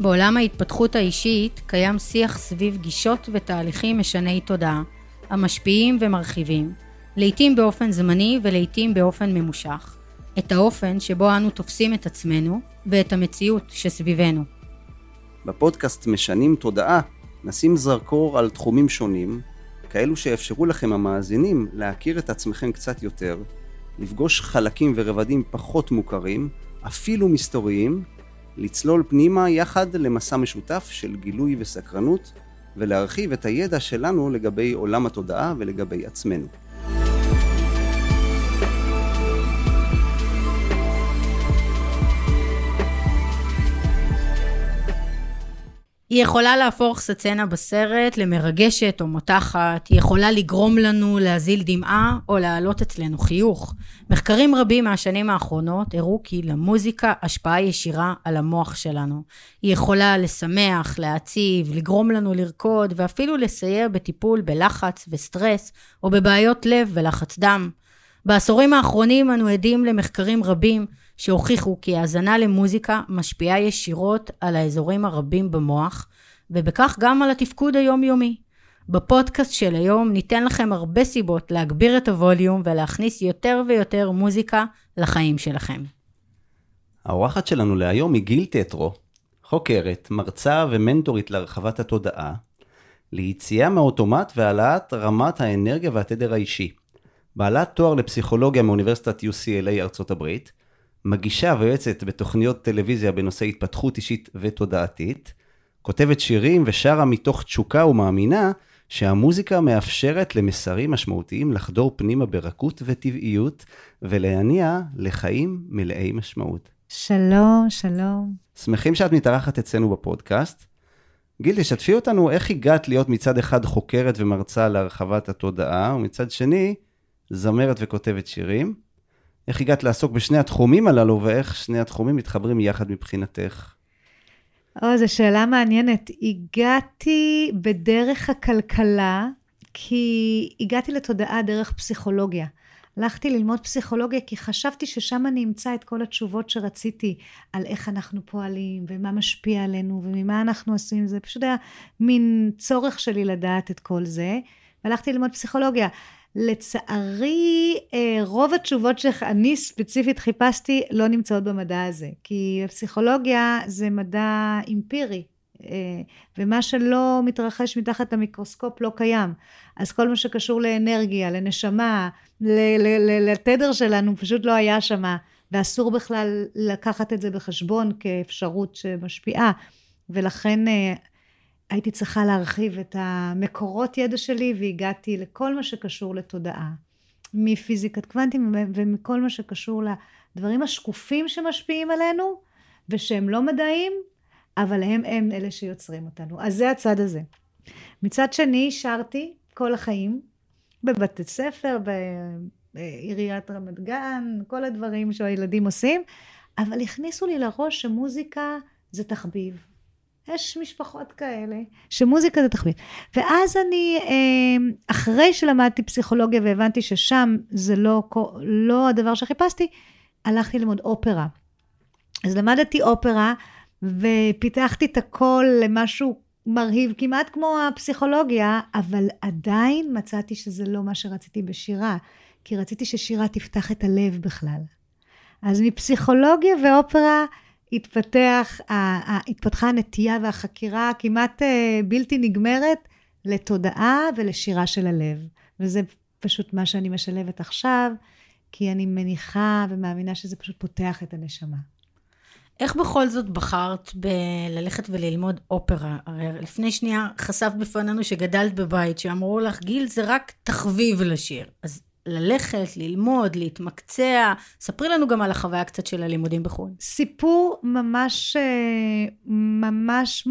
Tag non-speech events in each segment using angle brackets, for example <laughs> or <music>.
בעולם ההתפתחות האישית קיים שיח סביב גישות ותהליכים משני תודעה, המשפיעים ומרחיבים, לעתים באופן זמני ולעתים באופן ממושך, את האופן שבו אנו תופסים את עצמנו ואת המציאות שסביבנו. בפודקאסט משנים תודעה נשים זרקור על תחומים שונים, כאלו שיאפשרו לכם המאזינים להכיר את עצמכם קצת יותר, לפגוש חלקים ורבדים פחות מוכרים, אפילו מסתוריים, לצלול פנימה יחד למסע משותף של גילוי וסקרנות, ולהרחיב את הידע שלנו לגבי עולם התודעה ולגבי עצמנו. היא יכולה להפוך סצנה בסרט למרגשת או מותחת, היא יכולה לגרום לנו להזיל דמעה או להעלות אצלנו חיוך. מחקרים רבים מהשנים האחרונות הראו כי למוזיקה השפעה ישירה על המוח שלנו. היא יכולה לשמח, להעציב, לגרום לנו לרקוד ואפילו לסייע בטיפול בלחץ וסטרס או בבעיות לב ולחץ דם. בעשורים האחרונים אנו עדים למחקרים רבים שהוכיחו כי האזנה למוזיקה משפיעה ישירות על האזורים הרבים במוח, ובכך גם על התפקוד היומיומי. בפודקאסט של היום ניתן לכם הרבה סיבות להגביר את הווליום ולהכניס יותר ויותר מוזיקה לחיים שלכם. האורחת שלנו להיום היא גיל טטרו, חוקרת, מרצה ומנטורית להרחבת התודעה, ליציאה מהאוטומט והעלאת רמת האנרגיה והתדר האישי. בעלת תואר לפסיכולוגיה מאוניברסיטת UCLA ארצות הברית, מגישה ויועצת בתוכניות טלוויזיה בנושא התפתחות אישית ותודעתית, כותבת שירים ושרה מתוך תשוקה ומאמינה שהמוזיקה מאפשרת למסרים משמעותיים לחדור פנימה ברכות וטבעיות ולהניע לחיים מלאי משמעות. שלום, שלום. שמחים שאת מתארחת אצלנו בפודקאסט. גיל, תשתפי אותנו איך הגעת להיות מצד אחד חוקרת ומרצה להרחבת התודעה, ומצד שני, זמרת וכותבת שירים. איך הגעת לעסוק בשני התחומים הללו, ואיך שני התחומים מתחברים יחד מבחינתך? או, זו שאלה מעניינת. הגעתי בדרך הכלכלה, כי הגעתי לתודעה דרך פסיכולוגיה. הלכתי ללמוד פסיכולוגיה כי חשבתי ששם אני אמצא את כל התשובות שרציתי על איך אנחנו פועלים ומה משפיע עלינו וממה אנחנו עושים. זה פשוט היה מין צורך שלי לדעת את כל זה. והלכתי ללמוד פסיכולוגיה. לצערי, אה, רוב התשובות שאני ספציפית חיפשתי לא נמצאות במדע הזה, כי פסיכולוגיה זה מדע אמפירי, אה, ומה שלא מתרחש מתחת למיקרוסקופ לא קיים. אז כל מה שקשור לאנרגיה, לנשמה, לתדר שלנו פשוט לא היה שמה, ואסור בכלל לקחת את זה בחשבון כאפשרות שמשפיעה. ולכן אה, הייתי צריכה להרחיב את המקורות ידע שלי והגעתי לכל מה שקשור לתודעה. מפיזיקת קוונטים ומכל מה שקשור לדברים השקופים שמשפיעים עלינו ושהם לא מדעיים, אבל הם הם אלה שיוצרים אותנו. אז זה הצד הזה. מצד שני, שרתי כל החיים בבתי ספר, בעיריית רמת גן, כל הדברים שהילדים עושים, אבל הכניסו לי לראש שמוזיקה זה תחביב. יש משפחות כאלה, שמוזיקה זה תחביב. ואז אני, אמ, אחרי שלמדתי פסיכולוגיה והבנתי ששם זה לא, לא הדבר שחיפשתי, הלכתי ללמוד אופרה. אז למדתי אופרה, ופיתחתי את הכל למשהו מרהיב, כמעט כמו הפסיכולוגיה, אבל עדיין מצאתי שזה לא מה שרציתי בשירה, כי רציתי ששירה תפתח את הלב בכלל. אז מפסיכולוגיה ואופרה, התפתח, התפתחה הנטייה והחקירה הכמעט אה, בלתי נגמרת לתודעה ולשירה של הלב. וזה פשוט מה שאני משלבת עכשיו, כי אני מניחה ומאמינה שזה פשוט פותח את הנשמה. איך בכל זאת בחרת בללכת וללמוד אופרה? הרי לפני שנייה חשפת בפנינו שגדלת בבית, שאמרו לך, גיל זה רק תחביב לשיר. אז ללכת, ללמוד, להתמקצע. ספרי לנו גם על החוויה קצת של הלימודים בחו"ל. סיפור ממש, אה, ממש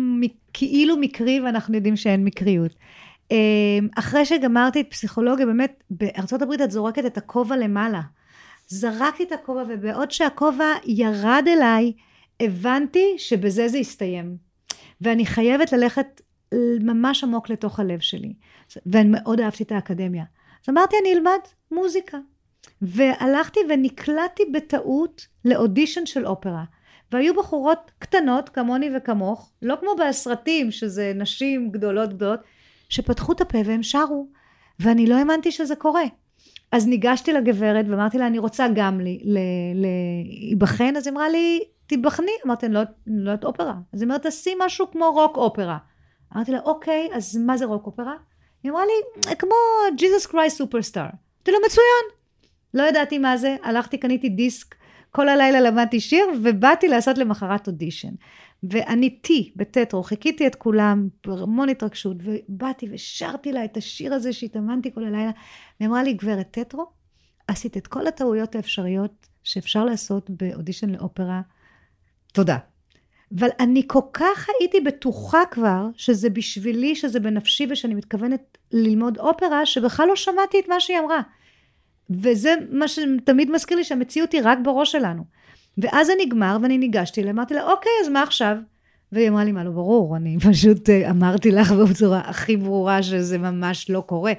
כאילו מקרי, ואנחנו יודעים שאין מקריות. אה, אחרי שגמרתי את פסיכולוגיה, באמת, בארצות הברית את זורקת את הכובע למעלה. זרקתי את הכובע, ובעוד שהכובע ירד אליי, הבנתי שבזה זה יסתיים. ואני חייבת ללכת ממש עמוק לתוך הלב שלי. ואני מאוד אהבתי את האקדמיה. אז אמרתי, אני אלמד מוזיקה. והלכתי ונקלעתי בטעות לאודישן של אופרה. והיו בחורות קטנות כמוני וכמוך, לא כמו בסרטים שזה נשים גדולות גדולות, שפתחו את הפה והם שרו, ואני לא האמנתי שזה קורה. אז ניגשתי לגברת ואמרתי לה, אני רוצה גם להיבחן, אז היא אמרה לי, תיבחני. אמרתי, אני לא, לא יודעת אופרה. אז היא אומרת, תעשי משהו כמו רוק אופרה. אמרתי לה, אוקיי, אז מה זה רוק אופרה? היא אמרה לי, כמו ג'יזוס קרייסט סופרסטאר. אמרתי לה, מצוין. לא ידעתי מה זה, הלכתי, קניתי דיסק, כל הלילה למדתי שיר, ובאתי לעשות למחרת אודישן. ועניתי בטטרו, חיכיתי את כולם בהמון התרגשות, ובאתי ושרתי לה את השיר הזה שהתאמנתי כל הלילה, והיא אמרה לי, גברת טטרו, עשית את כל הטעויות האפשריות שאפשר לעשות באודישן לאופרה, תודה. אבל אני כל כך הייתי בטוחה כבר שזה בשבילי, שזה בנפשי ושאני מתכוונת ללמוד אופרה, שבכלל לא שמעתי את מה שהיא אמרה. וזה מה שתמיד מזכיר לי שהמציאות היא רק בראש שלנו. ואז זה נגמר ואני ניגשתי אליה, אמרתי לה, אוקיי, אז מה עכשיו? והיא אמרה לי, מה לא ברור, אני פשוט אה, אמרתי לך בצורה הכי ברורה שזה ממש לא קורה.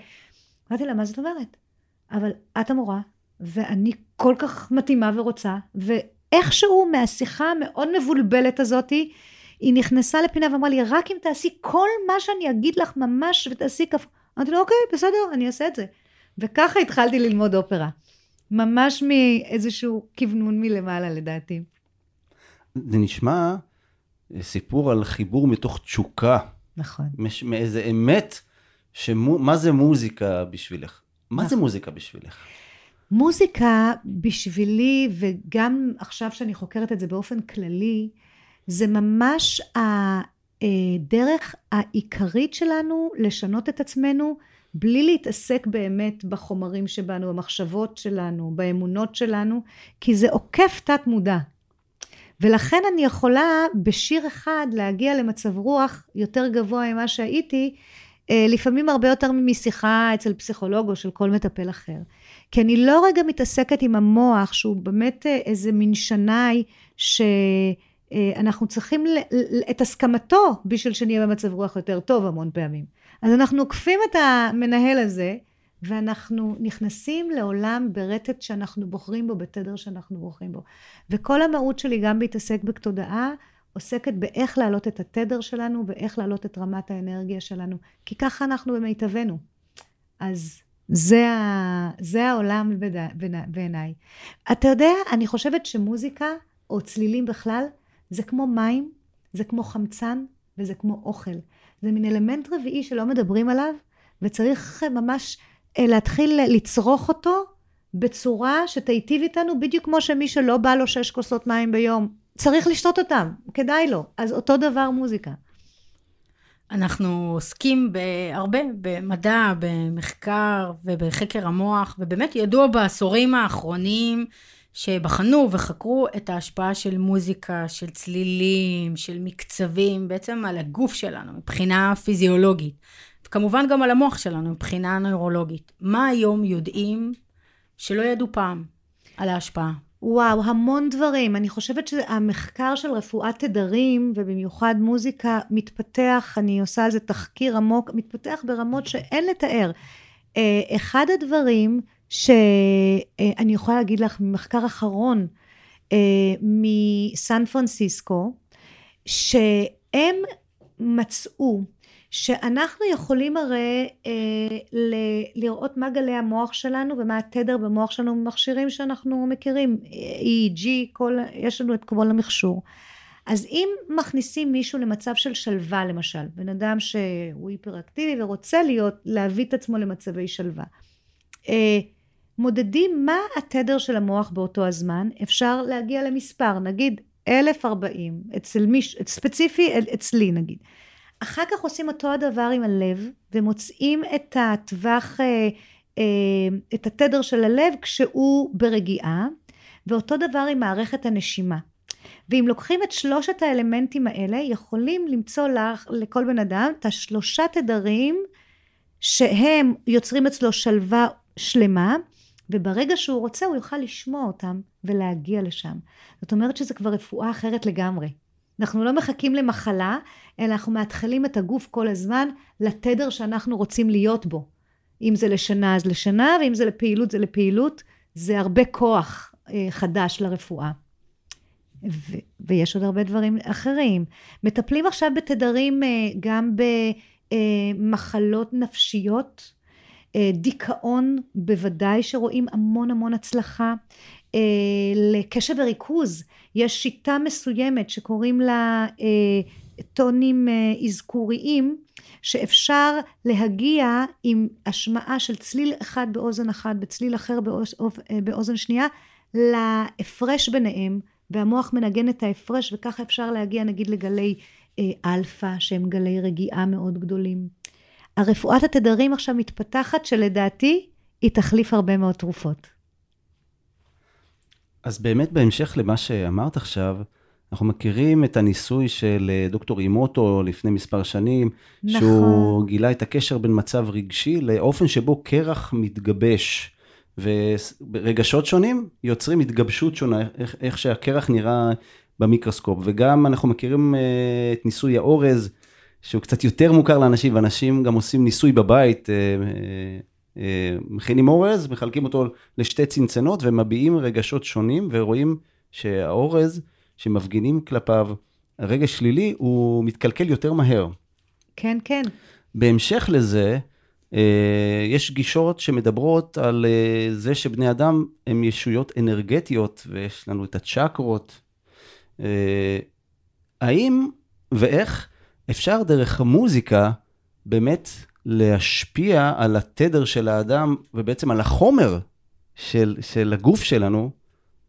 אמרתי לה, מה זאת אומרת? אבל את המורה, ואני כל כך מתאימה ורוצה, ואיכשהו מהשיחה המאוד מבולבלת הזאתי, היא נכנסה לפינה ואמרה לי, רק אם תעשי כל מה שאני אגיד לך ממש ותעשי כפ... אמרתי לה, אוקיי, בסדר, אני אעשה את זה. וככה התחלתי ללמוד אופרה. ממש מאיזשהו כוונון מלמעלה לדעתי. זה נשמע אה, סיפור על חיבור מתוך תשוקה. נכון. מש, מאיזה אמת, שמו, מה זה מוזיקה בשבילך? מה זה נכון. מוזיקה בשבילך? מוזיקה בשבילי, וגם עכשיו שאני חוקרת את זה באופן כללי, זה ממש הדרך העיקרית שלנו לשנות את עצמנו בלי להתעסק באמת בחומרים שבנו, במחשבות שלנו, באמונות שלנו, כי זה עוקף תת מודע. ולכן אני יכולה בשיר אחד להגיע למצב רוח יותר גבוה ממה שהייתי, אה, לפעמים הרבה יותר משיחה אצל פסיכולוג או של כל מטפל אחר. כי אני לא רגע מתעסקת עם המוח שהוא באמת אה, איזה מין שנאי שאנחנו אה, צריכים את הסכמתו בשביל שנהיה במצב רוח יותר טוב המון פעמים. אז אנחנו עוקפים את המנהל הזה, ואנחנו נכנסים לעולם ברטט שאנחנו בוחרים בו, בתדר שאנחנו בוחרים בו. וכל המהות שלי גם בהתעסק בתודעה, עוסקת באיך להעלות את התדר שלנו ואיך להעלות את רמת האנרגיה שלנו, כי ככה אנחנו במיטבנו. אז זה, ה, זה העולם בעיניי. אתה יודע, אני חושבת שמוזיקה, או צלילים בכלל, זה כמו מים, זה כמו חמצן וזה כמו אוכל. זה מין אלמנט רביעי שלא מדברים עליו, וצריך ממש אה, להתחיל לצרוך אותו בצורה שתיטיב איתנו, בדיוק כמו שמי שלא בא לו שש כוסות מים ביום, צריך לשתות אותם, כדאי לו. אז אותו דבר מוזיקה. אנחנו עוסקים הרבה במדע, במחקר ובחקר המוח, ובאמת ידוע בעשורים האחרונים שבחנו וחקרו את ההשפעה של מוזיקה, של צלילים, של מקצבים, בעצם על הגוף שלנו מבחינה פיזיולוגית, וכמובן גם על המוח שלנו מבחינה נוירולוגית. מה היום יודעים שלא ידעו פעם על ההשפעה? וואו, המון דברים. אני חושבת שהמחקר של רפואת תדרים, ובמיוחד מוזיקה, מתפתח, אני עושה על זה תחקיר עמוק, מתפתח ברמות שאין לתאר. אה, אחד הדברים שאני יכולה להגיד לך ממחקר אחרון אה, מסן פרנסיסקו, שהם מצאו שאנחנו יכולים הרי אה, ל- לראות מה גלי המוח שלנו ומה התדר במוח שלנו ממכשירים שאנחנו מכירים, EEG, כל, יש לנו את כל המכשור. אז אם מכניסים מישהו למצב של שלווה למשל, בן אדם שהוא היפראקטיבי ורוצה להיות, להביא את עצמו למצבי שלווה, אה, מודדים מה התדר של המוח באותו הזמן, אפשר להגיע למספר, נגיד 1040, אצל מיש, ספציפי אצלי נגיד. אחר כך עושים אותו הדבר עם הלב, ומוצאים את הטווח, אה, אה, את התדר של הלב כשהוא ברגיעה, ואותו דבר עם מערכת הנשימה. ואם לוקחים את שלושת האלמנטים האלה, יכולים למצוא לך, לכל בן אדם, את השלושה תדרים שהם יוצרים אצלו שלווה שלמה, וברגע שהוא רוצה הוא יוכל לשמוע אותם ולהגיע לשם. זאת אומרת שזה כבר רפואה אחרת לגמרי. אנחנו לא מחכים למחלה, אלא אנחנו מאתחלים את הגוף כל הזמן לתדר שאנחנו רוצים להיות בו. אם זה לשנה אז לשנה, ואם זה לפעילות זה לפעילות. זה הרבה כוח אה, חדש לרפואה. ו- ויש עוד הרבה דברים אחרים. מטפלים עכשיו בתדרים אה, גם במחלות נפשיות, אה, דיכאון בוודאי שרואים המון המון הצלחה. אה, לקשב וריכוז יש שיטה מסוימת שקוראים לה טונים אזכוריים שאפשר להגיע עם השמעה של צליל אחד באוזן אחת וצליל אחר באוז, באוזן שנייה להפרש ביניהם והמוח מנגן את ההפרש וככה אפשר להגיע נגיד לגלי אה, אלפא שהם גלי רגיעה מאוד גדולים. הרפואת התדרים עכשיו מתפתחת שלדעתי היא תחליף הרבה מאוד תרופות. אז באמת בהמשך למה שאמרת עכשיו, אנחנו מכירים את הניסוי של אה, דוקטור אימוטו לפני מספר שנים, נכון. שהוא גילה את הקשר בין מצב רגשי לאופן שבו קרח מתגבש. ורגשות שונים יוצרים התגבשות שונה, איך, איך שהקרח נראה במיקרוסקופ. וגם אנחנו מכירים uh, את ניסוי האורז, שהוא קצת יותר מוכר לאנשים, ואנשים גם עושים ניסוי בבית, uh, מכינים אורז, מחלקים אותו לשתי צנצנות ומביעים רגשות שונים, ורואים שהאורז שמפגינים כלפיו רגש שלילי, הוא מתקלקל יותר מהר. כן, כן. בהמשך לזה, אה, יש גישות שמדברות על אה, זה שבני אדם הם ישויות אנרגטיות, ויש לנו את הצ'קרות. אה, האם ואיך אפשר דרך המוזיקה באמת להשפיע על התדר של האדם, ובעצם על החומר של, של הגוף שלנו,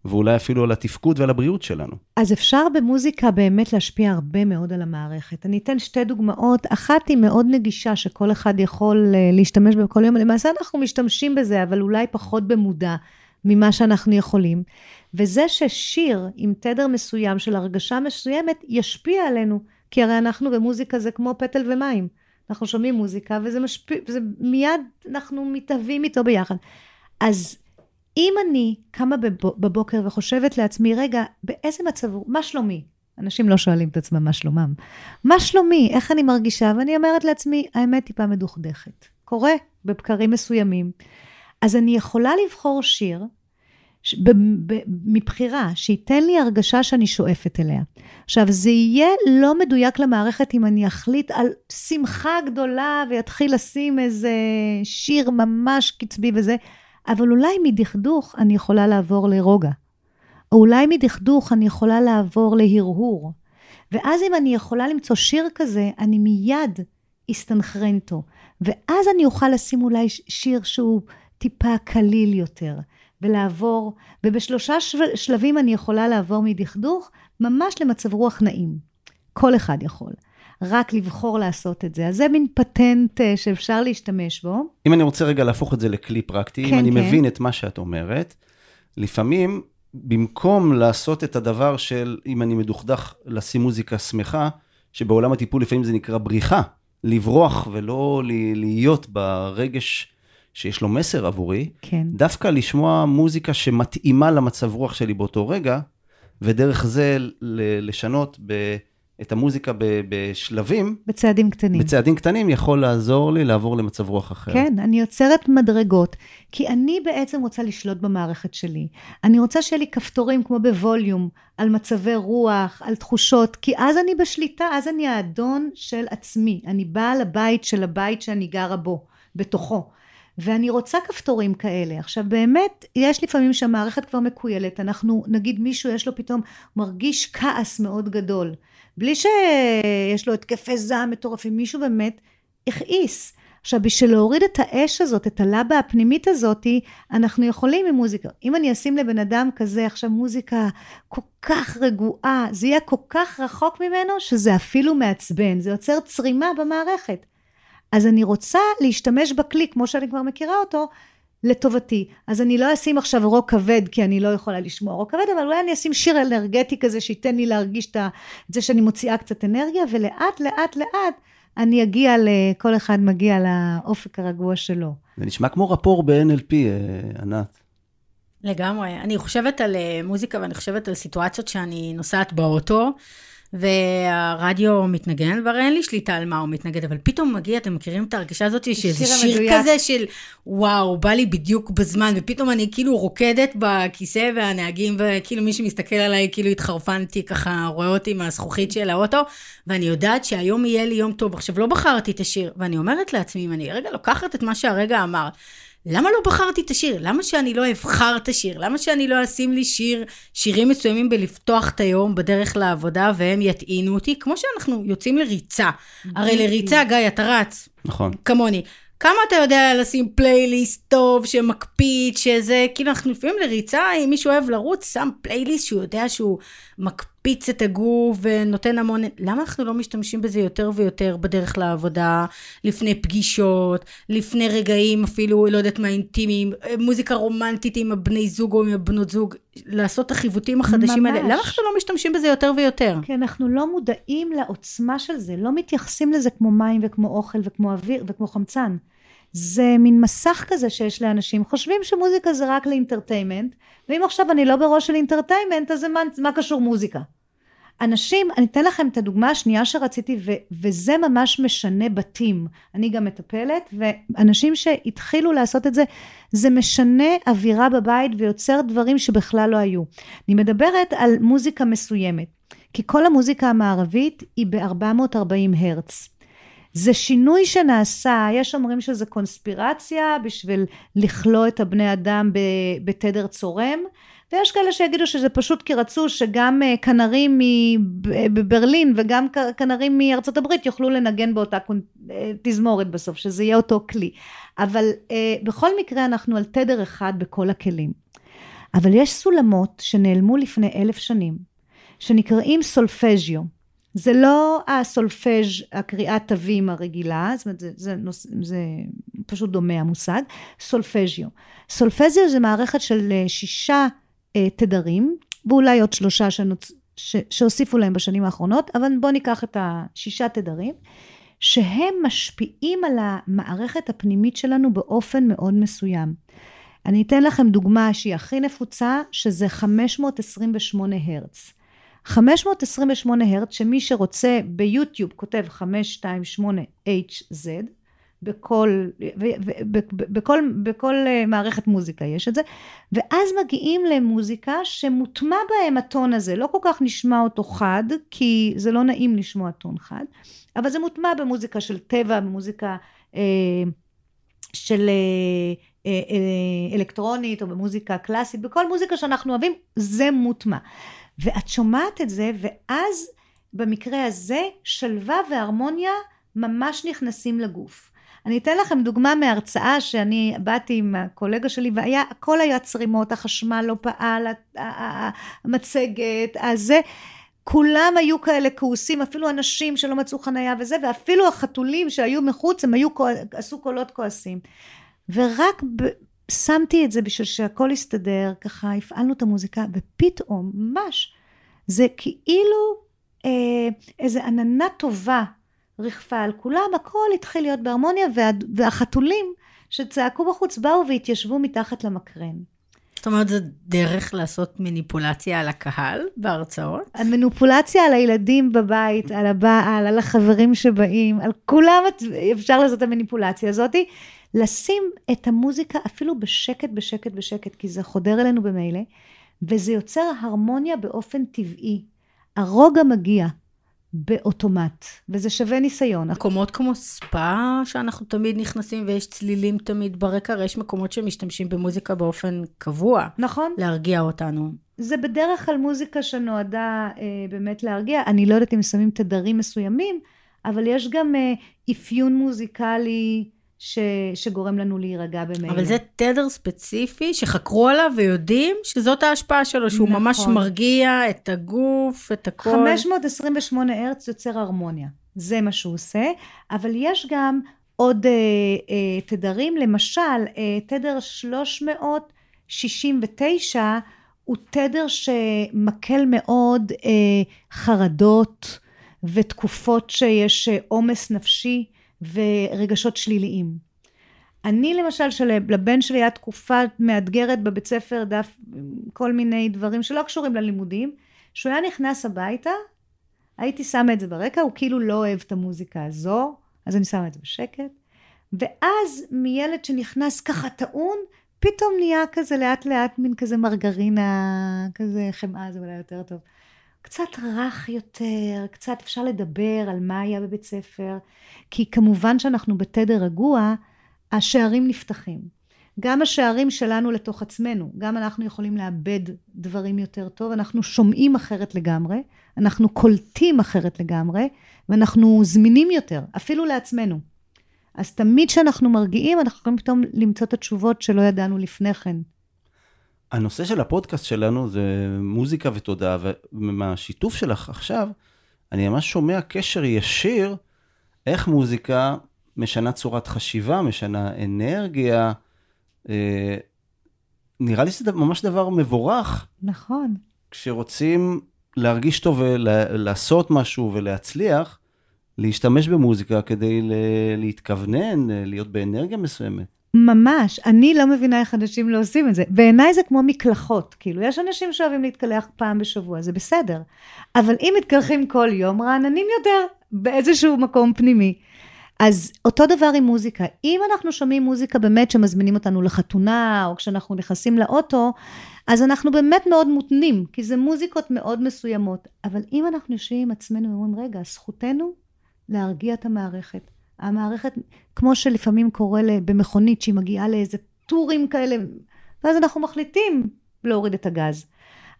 ואולי אפילו על התפקוד ועל הבריאות שלנו. אז אפשר במוזיקה באמת להשפיע הרבה מאוד על המערכת. אני אתן שתי דוגמאות. אחת היא מאוד נגישה, שכל אחד יכול אה, להשתמש בה בכל יום. למעשה אנחנו משתמשים בזה, אבל אולי פחות במודע ממה שאנחנו יכולים. וזה ששיר עם תדר מסוים של הרגשה מסוימת, ישפיע עלינו. כי הרי אנחנו במוזיקה זה כמו פטל ומים. אנחנו שומעים מוזיקה וזה משפיע, וזה מיד אנחנו מתהווים איתו ביחד. אז אם אני קמה בבוקר וחושבת לעצמי, רגע, באיזה מצב הוא, מה שלומי? אנשים לא שואלים את עצמם מה שלומם. מה שלומי? איך אני מרגישה? ואני אומרת לעצמי, האמת טיפה מדוכדכת. קורה בבקרים מסוימים. אז אני יכולה לבחור שיר מבחירה, שייתן לי הרגשה שאני שואפת אליה. עכשיו, זה יהיה לא מדויק למערכת אם אני אחליט על שמחה גדולה ויתחיל לשים איזה שיר ממש קצבי וזה. אבל אולי מדכדוך אני יכולה לעבור לרוגע. או אולי מדכדוך אני יכולה לעבור להרהור. ואז אם אני יכולה למצוא שיר כזה, אני מיד אסתנכרן איתו. ואז אני אוכל לשים אולי שיר שהוא טיפה קליל יותר, ולעבור, ובשלושה שלבים אני יכולה לעבור מדכדוך ממש למצב רוח נעים. כל אחד יכול. רק לבחור לעשות את זה. אז זה מין פטנט אה, שאפשר להשתמש בו. אם אני רוצה רגע להפוך את זה לכלי פרקטי, כן, אם אני כן. מבין את מה שאת אומרת, לפעמים, במקום לעשות את הדבר של, אם אני מדוכדך, לשים מוזיקה שמחה, שבעולם הטיפול לפעמים זה נקרא בריחה, לברוח ולא להיות ברגש שיש לו מסר עבורי, כן. דווקא לשמוע מוזיקה שמתאימה למצב רוח שלי באותו רגע, ודרך זה לשנות ב... את המוזיקה בשלבים. בצעדים קטנים. בצעדים קטנים יכול לעזור לי לעבור למצב רוח אחר. כן, אני יוצרת מדרגות, כי אני בעצם רוצה לשלוט במערכת שלי. אני רוצה שיהיה לי כפתורים כמו בווליום, על מצבי רוח, על תחושות, כי אז אני בשליטה, אז אני האדון של עצמי. אני בעל הבית של הבית שאני גרה בו, בתוכו. ואני רוצה כפתורים כאלה. עכשיו באמת, יש לפעמים שהמערכת כבר מקוילת, אנחנו, נגיד מישהו יש לו פתאום, מרגיש כעס מאוד גדול. בלי שיש לו התקפי זעם מטורפים, מישהו באמת הכעיס. עכשיו, בשביל להוריד את האש הזאת, את הלבה הפנימית הזאת, אנחנו יכולים עם מוזיקה. אם אני אשים לבן אדם כזה עכשיו מוזיקה כל כך רגועה, זה יהיה כל כך רחוק ממנו, שזה אפילו מעצבן. זה יוצר צרימה במערכת. אז אני רוצה להשתמש בכלי, כמו שאני כבר מכירה אותו, לטובתי. אז אני לא אשים עכשיו רוק כבד, כי אני לא יכולה לשמוע רוק כבד, אבל אולי אני אשים שיר אנרגטי כזה, שייתן לי להרגיש את זה שאני מוציאה קצת אנרגיה, ולאט לאט לאט אני אגיע, לכל אחד מגיע לאופק הרגוע שלו. זה נשמע כמו רפור ב-NLP, אה, ענת. לגמרי. אני חושבת על אה, מוזיקה ואני חושבת על סיטואציות שאני נוסעת באוטו, והרדיו מתנגן, והרי אין לי שליטה על מה הוא מתנגד, אבל פתאום מגיע, אתם מכירים את ההרגשה הזאת, שזה שיר המדויק. כזה של וואו, בא לי בדיוק בזמן, ופתאום אני כאילו רוקדת בכיסא, והנהגים, וכאילו מי שמסתכל עליי, כאילו התחרפנתי, ככה רואה אותי מהזכוכית של האוטו, ואני יודעת שהיום יהיה לי יום טוב. עכשיו, לא בחרתי את השיר, ואני אומרת לעצמי, אם אני רגע לוקחת את מה שהרגע אמר, למה לא בחרתי את השיר? למה שאני לא אבחר את השיר? למה שאני לא אשים לי שיר, שירים מסוימים בלפתוח את היום בדרך לעבודה והם יטעינו אותי? כמו שאנחנו יוצאים לריצה. הרי לריצה, גיא, אתה רץ, נכון. כמוני. כמה אתה יודע לשים פלייליסט טוב שמקפיד, שזה, כאילו אנחנו לפעמים לריצה, אם מישהו אוהב לרוץ, שם פלייליסט שהוא יודע שהוא מקפיץ את הגוף ונותן המון, למה אנחנו לא משתמשים בזה יותר ויותר בדרך לעבודה, לפני פגישות, לפני רגעים אפילו, לא יודעת מה, אינטימיים, מוזיקה רומנטית עם הבני זוג או עם הבנות זוג, לעשות את החיווטים החדשים האלה, ממש. למה אנחנו לא משתמשים בזה יותר ויותר? כי אנחנו לא מודעים לעוצמה של זה, לא מתייחסים לזה כמו מים וכמו אוכל וכמו אוויר וכמו חמצן. זה מין מסך כזה שיש לאנשים, חושבים שמוזיקה זה רק לאינטרטיימנט, ואם עכשיו אני לא בראש של אינטרטיימנט, אז מה, מה קשור מוזיקה? אנשים, אני אתן לכם את הדוגמה השנייה שרציתי, ו, וזה ממש משנה בתים. אני גם מטפלת, ואנשים שהתחילו לעשות את זה, זה משנה אווירה בבית ויוצר דברים שבכלל לא היו. אני מדברת על מוזיקה מסוימת, כי כל המוזיקה המערבית היא ב-440 הרץ. זה שינוי שנעשה, יש אומרים שזה קונספירציה בשביל לכלוא את הבני אדם בתדר צורם, ויש כאלה שיגידו שזה פשוט כי רצו שגם אה, כנרים מברלין וגם כנרים מארצות הברית יוכלו לנגן באותה אה, תזמורת בסוף, שזה יהיה אותו כלי. אבל אה, בכל מקרה אנחנו על תדר אחד בכל הכלים. אבל יש סולמות שנעלמו לפני אלף שנים, שנקראים סולפז'יו. זה לא הסולפז' הקריאת תווים הרגילה, זאת אומרת זה, זה, נוס, זה פשוט דומה המושג, סולפז'יו. סולפז'יו זה מערכת של אה, שישה אה, תדרים, ואולי עוד שלושה שנוצ... ש... שהוסיפו להם בשנים האחרונות, אבל בואו ניקח את השישה תדרים, שהם משפיעים על המערכת הפנימית שלנו באופן מאוד מסוים. אני אתן לכם דוגמה שהיא הכי נפוצה, שזה 528 הרץ. 528 הרץ, שמי שרוצה ביוטיוב כותב 528HZ, בכל, ו, ו, ב, בכל, בכל אה, מערכת מוזיקה יש את זה, ואז מגיעים למוזיקה שמוטמע בהם הטון הזה, לא כל כך נשמע אותו חד, כי זה לא נעים לשמוע טון חד, אבל זה מוטמע במוזיקה של טבע, במוזיקה אה, של אה, אה, אה, אלקטרונית או במוזיקה קלאסית, בכל מוזיקה שאנחנו אוהבים, זה מוטמע. ואת שומעת את זה, ואז במקרה הזה שלווה והרמוניה ממש נכנסים לגוף. אני אתן לכם דוגמה מהרצאה שאני באתי עם הקולגה שלי והיה, הכל היה צרימות, החשמל לא פעל, המצגת, הזה. כולם היו כאלה כעוסים, אפילו אנשים שלא מצאו חנייה וזה, ואפילו החתולים שהיו מחוץ, הם היו, עשו קולות כועסים. ורק. שמתי את זה בשביל שהכל יסתדר, ככה הפעלנו את המוזיקה, ופתאום, ממש, זה כאילו אה, איזה עננה טובה ריחפה על כולם, הכל התחיל להיות בהרמוניה, וה, והחתולים שצעקו בחוץ באו והתיישבו מתחת למקרן. זאת אומרת, זו דרך לעשות מניפולציה על הקהל בהרצאות? המניפולציה על הילדים בבית, על הבעל, על החברים שבאים, על כולם אפשר לעשות את המניפולציה הזאתי. לשים את המוזיקה אפילו בשקט, בשקט, בשקט, כי זה חודר אלינו במילא, וזה יוצר הרמוניה באופן טבעי. הרוגע מגיע באוטומט, וזה שווה ניסיון. מקומות כמו ספא, שאנחנו תמיד נכנסים ויש צלילים תמיד ברקע, הרי יש מקומות שמשתמשים במוזיקה באופן קבוע. נכון. להרגיע אותנו. זה בדרך כלל מוזיקה שנועדה אה, באמת להרגיע. אני לא יודעת אם שמים תדרים מסוימים, אבל יש גם אה, אפיון מוזיקלי. ש, שגורם לנו להירגע במילא. אבל זה תדר ספציפי שחקרו עליו ויודעים שזאת ההשפעה שלו, שהוא נכון. ממש מרגיע את הגוף, את הכל. 528 הרץ יוצר הרמוניה, זה מה שהוא עושה, אבל יש גם עוד אה, אה, תדרים, למשל אה, תדר 369 הוא תדר שמקל מאוד אה, חרדות ותקופות שיש עומס נפשי. ורגשות שליליים. אני למשל, שלבן שלי הייתה תקופה מאתגרת בבית ספר, דף כל מיני דברים שלא קשורים ללימודים, שהוא היה נכנס הביתה, הייתי שמה את זה ברקע, הוא כאילו לא אוהב את המוזיקה הזו, אז אני שמה את זה בשקט. ואז מילד שנכנס ככה טעון, פתאום נהיה כזה לאט לאט מין כזה מרגרינה, כזה חמאה, זה אולי יותר טוב. קצת רך יותר, קצת אפשר לדבר על מה היה בבית ספר, כי כמובן שאנחנו בתדר רגוע, השערים נפתחים. גם השערים שלנו לתוך עצמנו, גם אנחנו יכולים לאבד דברים יותר טוב, אנחנו שומעים אחרת לגמרי, אנחנו קולטים אחרת לגמרי, ואנחנו זמינים יותר, אפילו לעצמנו. אז תמיד כשאנחנו מרגיעים, אנחנו יכולים פתאום למצוא את התשובות שלא ידענו לפני כן. הנושא של הפודקאסט שלנו זה מוזיקה ותודעה, ומהשיתוף שלך עכשיו, אני ממש שומע קשר ישיר איך מוזיקה משנה צורת חשיבה, משנה אנרגיה. אה, נראה לי שזה ממש דבר מבורך. נכון. כשרוצים להרגיש טוב ולעשות משהו ולהצליח, להשתמש במוזיקה כדי להתכוונן, להיות באנרגיה מסוימת. ממש, אני לא מבינה איך אנשים לא עושים את זה. בעיניי זה כמו מקלחות, כאילו, יש אנשים שאוהבים להתקלח פעם בשבוע, זה בסדר. אבל אם מתקלחים כל יום, רעננים יותר באיזשהו מקום פנימי. אז אותו דבר עם מוזיקה. אם אנחנו שומעים מוזיקה באמת שמזמינים אותנו לחתונה, או כשאנחנו נכנסים לאוטו, אז אנחנו באמת מאוד מותנים, כי זה מוזיקות מאוד מסוימות. אבל אם אנחנו יושבים עם עצמנו ואומרים, רגע, זכותנו להרגיע את המערכת. המערכת, כמו שלפעמים קורה במכונית שהיא מגיעה לאיזה טורים כאלה, ואז אנחנו מחליטים להוריד את הגז.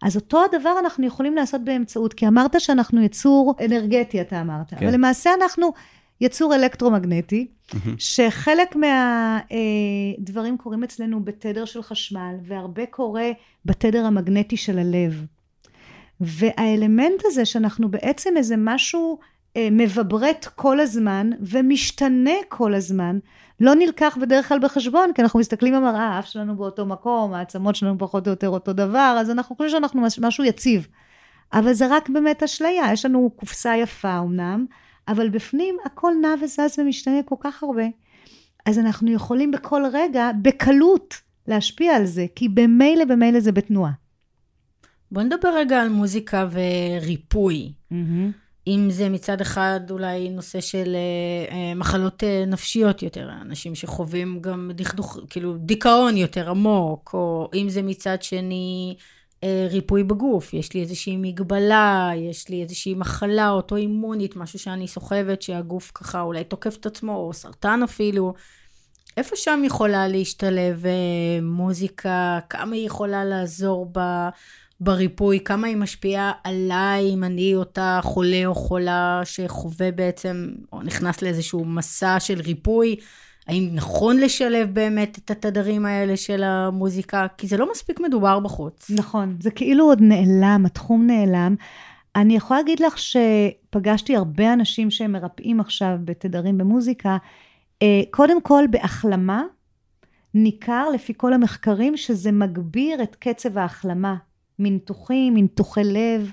אז אותו הדבר אנחנו יכולים לעשות באמצעות, כי אמרת שאנחנו יצור אנרגטי, אתה אמרת, כן. אבל למעשה אנחנו יצור אלקטרומגנטי, mm-hmm. שחלק מהדברים אה, קורים אצלנו בתדר של חשמל, והרבה קורה בתדר המגנטי של הלב. והאלמנט הזה שאנחנו בעצם איזה משהו מבברט כל הזמן ומשתנה כל הזמן, לא נלקח בדרך כלל בחשבון, כי אנחנו מסתכלים במראה, האף שלנו באותו מקום, העצמות שלנו פחות או יותר אותו דבר, אז אנחנו חושבים שאנחנו משהו יציב. אבל זה רק באמת אשליה, יש לנו קופסה יפה אמנם, אבל בפנים הכל נע וזז ומשתנה כל כך הרבה. אז אנחנו יכולים בכל רגע, בקלות, להשפיע על זה, כי במילא במילא זה בתנועה. בוא נדבר רגע על מוזיקה וריפוי. Mm-hmm. אם זה מצד אחד אולי נושא של אה, אה, מחלות אה, נפשיות יותר, אנשים שחווים גם דכדוך, כאילו דיכאון יותר עמוק, או אם זה מצד שני ריפוי בגוף, יש לי איזושהי מגבלה, יש לי איזושהי מחלה אוטואימונית, משהו שאני סוחבת שהגוף ככה אולי תוקף את עצמו, או סרטן אפילו. איפה שם יכולה להשתלב מוזיקה, כמה היא יכולה לעזור ב... בריפוי, כמה היא משפיעה עליי, אם אני אותה חולה או חולה שחווה בעצם, או נכנס לאיזשהו מסע של ריפוי, האם נכון לשלב באמת את התדרים האלה של המוזיקה? כי זה לא מספיק מדובר בחוץ. נכון, זה כאילו עוד נעלם, התחום נעלם. אני יכולה להגיד לך שפגשתי הרבה אנשים שהם מרפאים עכשיו בתדרים במוזיקה. אה, קודם כל, בהחלמה, ניכר לפי כל המחקרים שזה מגביר את קצב ההחלמה מניתוחים, מניתוחי לב.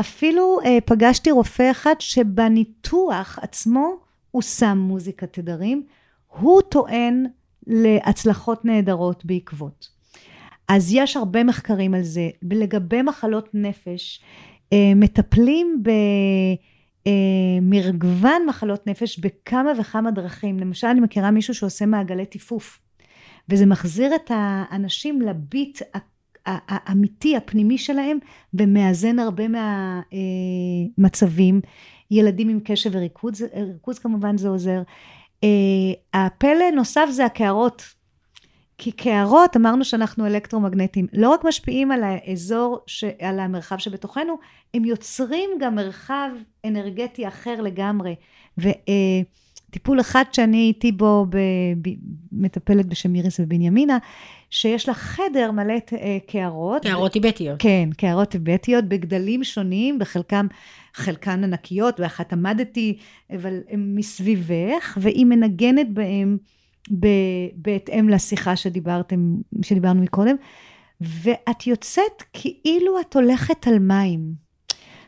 אפילו אה, פגשתי רופא אחד שבניתוח עצמו הוא שם מוזיקת תדרים. הוא טוען להצלחות נהדרות בעקבות. אז יש הרבה מחקרים על זה. לגבי מחלות נפש, אה, מטפלים במרגוון אה, מחלות נפש בכמה וכמה דרכים. למשל, אני מכירה מישהו שעושה מעגלי טיפוף, וזה מחזיר את האנשים לביט האמיתי, הפנימי שלהם, ומאזן הרבה מהמצבים. ילדים עם קשב וריכוז, ריכוז כמובן זה עוזר. אה, הפלא נוסף זה הקערות. כי קערות, אמרנו שאנחנו אלקטרומגנטים, לא רק משפיעים על האזור, ש... על המרחב שבתוכנו, הם יוצרים גם מרחב אנרגטי אחר לגמרי. ו... טיפול אחד שאני הייתי בו במטפלת בשם איריס ובנימינה, שיש לה חדר מלא אה, קערות. קערות טיבטיות. כן, קערות טיבטיות בגדלים שונים, בחלקם, חלקן ענקיות, ואחת עמדתי, אבל הן מסביבך, והיא מנגנת בהם בהתאם לשיחה שדיברתם, שדיברנו מקודם, ואת יוצאת כאילו את הולכת על מים.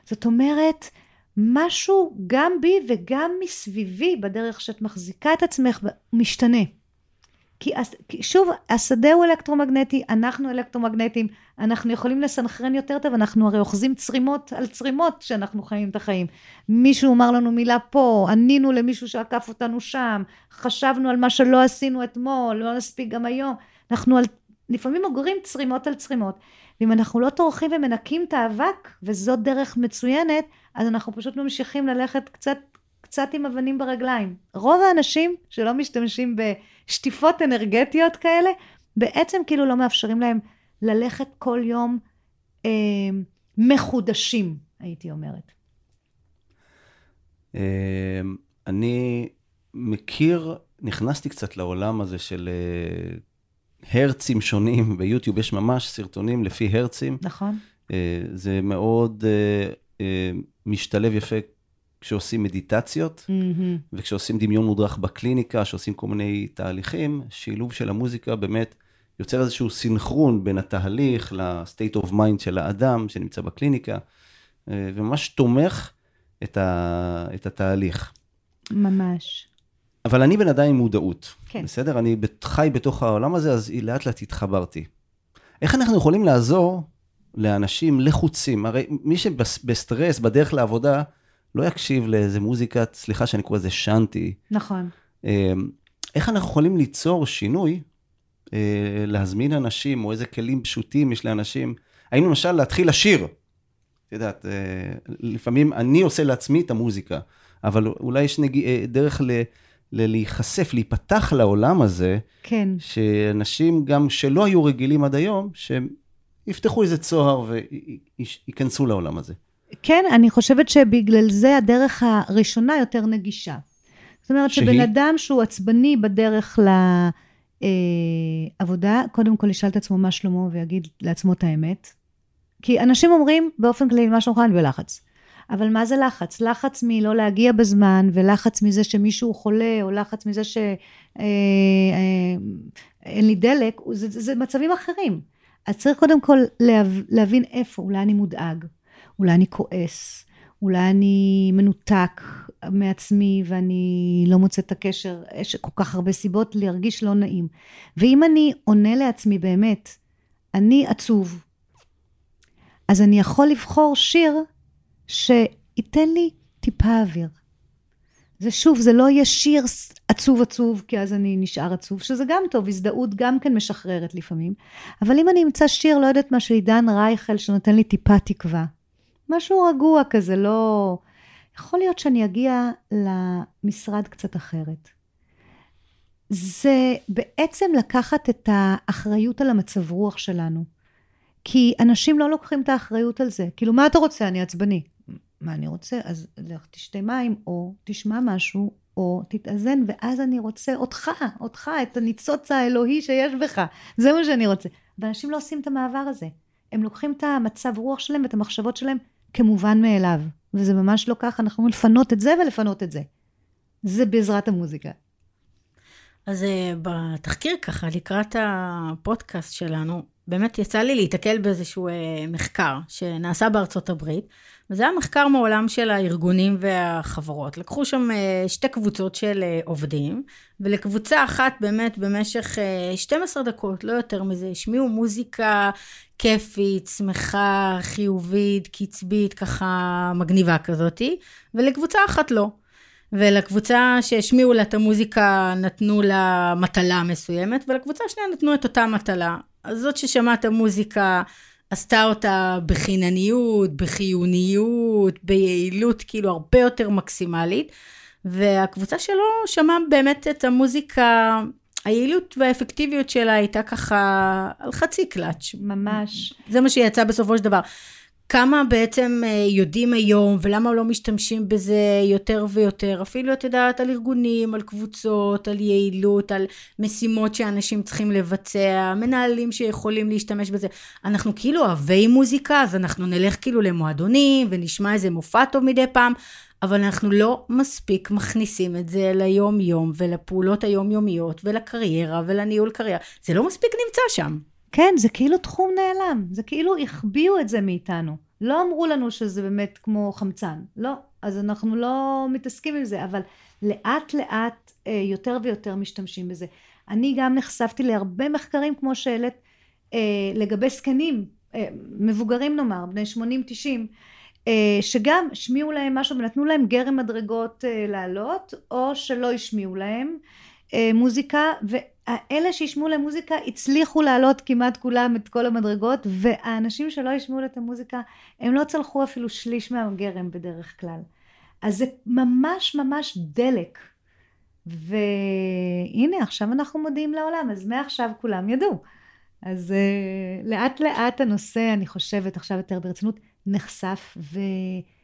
זאת אומרת, משהו גם בי וגם מסביבי, בדרך שאת מחזיקה את עצמך, משתנה. כי, כי שוב, השדה הוא אלקטרומגנטי, אנחנו אלקטרומגנטים, אנחנו יכולים לסנכרן יותר טוב, אנחנו הרי אוחזים צרימות על צרימות כשאנחנו חיים את החיים. מישהו אמר לנו מילה פה, ענינו למישהו שעקף אותנו שם, חשבנו על מה שלא עשינו אתמול, לא נספיק גם היום. אנחנו על, לפעמים אוגרים צרימות על צרימות. ואם אנחנו לא טורחים ומנקים את האבק, וזאת דרך מצוינת, אז אנחנו פשוט ממשיכים ללכת קצת, קצת עם אבנים ברגליים. רוב האנשים שלא משתמשים בשטיפות אנרגטיות כאלה, בעצם כאילו לא מאפשרים להם ללכת כל יום אה, מחודשים, הייתי אומרת. אה, אני מכיר, נכנסתי קצת לעולם הזה של אה, הרצים שונים, ביוטיוב יש ממש סרטונים לפי הרצים. נכון. אה, זה מאוד אה, אה, משתלב יפה כשעושים מדיטציות, mm-hmm. וכשעושים דמיון מודרך בקליניקה, שעושים כל מיני תהליכים, שילוב של המוזיקה באמת יוצר איזשהו סינכרון בין התהליך ל-state of mind של האדם שנמצא בקליניקה, וממש תומך את, ה, את התהליך. ממש. אבל אני בן אדם עם מודעות, כן. בסדר? אני חי בתוך העולם הזה, אז לאט לאט התחברתי. איך אנחנו יכולים לעזור לאנשים לחוצים? הרי מי שבסטרס, בדרך לעבודה, לא יקשיב לאיזה מוזיקה, סליחה שאני קורא לזה שאנטי. נכון. אמ, איך אנחנו יכולים ליצור שינוי, אה, להזמין אנשים, או איזה כלים פשוטים יש לאנשים? האם למשל להתחיל לשיר? את יודעת, אה, לפעמים אני עושה לעצמי את המוזיקה, אבל אולי יש נג... אה, דרך ל... להיחשף, להיפתח לעולם הזה, כן. שאנשים גם שלא היו רגילים עד היום, שהם יפתחו איזה צוהר וייכנסו לעולם הזה. כן, אני חושבת שבגלל זה הדרך הראשונה יותר נגישה. זאת אומרת שהיא... שבן אדם שהוא עצבני בדרך לעבודה, אה, קודם כל ישאל את עצמו מה שלמה ויגיד לעצמו את האמת. כי אנשים אומרים באופן כללי, מה שלומך אני בלחץ. אבל מה זה לחץ? לחץ מלא להגיע בזמן, ולחץ מזה שמישהו חולה, או לחץ מזה שאין אה, אה, לי דלק, זה, זה מצבים אחרים. אז צריך קודם כל להב, להבין איפה, אולי אני מודאג, אולי אני כועס, אולי אני מנותק מעצמי ואני לא מוצאת את הקשר, יש כל כך הרבה סיבות להרגיש לא נעים. ואם אני עונה לעצמי באמת, אני עצוב, אז אני יכול לבחור שיר שייתן לי טיפה אוויר. זה שוב, זה לא יהיה שיר עצוב עצוב, כי אז אני נשאר עצוב, שזה גם טוב, הזדהות גם כן משחררת לפעמים. אבל אם אני אמצא שיר, לא יודעת מה, של עידן רייכל, שנותן לי טיפה תקווה, משהו רגוע כזה, לא... יכול להיות שאני אגיע למשרד קצת אחרת. זה בעצם לקחת את האחריות על המצב רוח שלנו. כי אנשים לא לוקחים את האחריות על זה. כאילו, מה אתה רוצה? אני עצבני. מה אני רוצה? אז לך תשתה מים, או תשמע משהו, או תתאזן, ואז אני רוצה אותך, אותך, את הניצוץ האלוהי שיש בך. זה מה שאני רוצה. ואנשים לא עושים את המעבר הזה. הם לוקחים את המצב רוח שלהם ואת המחשבות שלהם כמובן מאליו. וזה ממש לא ככה, אנחנו יכולים לפנות את זה ולפנות את זה. זה בעזרת המוזיקה. אז uh, בתחקיר ככה, לקראת הפודקאסט שלנו, באמת יצא לי להיתקל באיזשהו uh, מחקר שנעשה בארצות הברית, וזה היה מחקר מעולם של הארגונים והחברות. לקחו שם uh, שתי קבוצות של uh, עובדים, ולקבוצה אחת באמת במשך uh, 12 דקות, לא יותר מזה, השמיעו מוזיקה כיפית, שמחה, חיובית, קצבית, ככה מגניבה כזאתי, ולקבוצה אחת לא. ולקבוצה שהשמיעו לה את המוזיקה נתנו לה מטלה מסוימת, ולקבוצה השנייה נתנו את אותה מטלה. אז זאת ששמעה את המוזיקה עשתה אותה בחינניות, בחיוניות, ביעילות כאילו הרבה יותר מקסימלית, והקבוצה שלו שמעה באמת את המוזיקה, היעילות והאפקטיביות שלה הייתה ככה על חצי קלאץ'. ממש. זה מה שיצא בסופו של דבר. כמה בעצם אה, יודעים היום ולמה לא משתמשים בזה יותר ויותר? אפילו את יודעת על ארגונים על קבוצות על יעילות על משימות שאנשים צריכים לבצע מנהלים שיכולים להשתמש בזה. אנחנו כאילו אוהבי מוזיקה אז אנחנו נלך כאילו למועדונים ונשמע איזה מופע טוב מדי פעם אבל אנחנו לא מספיק מכניסים את זה ליום יום ולפעולות היומיומיות ולקריירה ולניהול קריירה. זה לא מספיק נמצא שם כן, זה כאילו תחום נעלם, זה כאילו החביאו את זה מאיתנו. לא אמרו לנו שזה באמת כמו חמצן, לא. אז אנחנו לא מתעסקים עם זה, אבל לאט לאט אה, יותר ויותר משתמשים בזה. אני גם נחשפתי להרבה מחקרים כמו שהעלית אה, לגבי זקנים, אה, מבוגרים נאמר, בני 80-90, אה, שגם השמיעו להם משהו ונתנו להם גרם מדרגות אה, לעלות, או שלא השמיעו להם אה, מוזיקה, שהשמיעו להם מוזיקה הצליחו לעלות כמעט כולם את כל המדרגות, והאנשים שלא השמיעו את המוזיקה, הם לא צלחו אפילו שליש מהגרם בדרך כלל. אז זה ממש ממש דלק. והנה עכשיו אנחנו מודיעים לעולם, אז מעכשיו כולם ידעו. אז uh, לאט לאט הנושא, אני חושבת עכשיו יותר ברצינות, נחשף, והתוכנית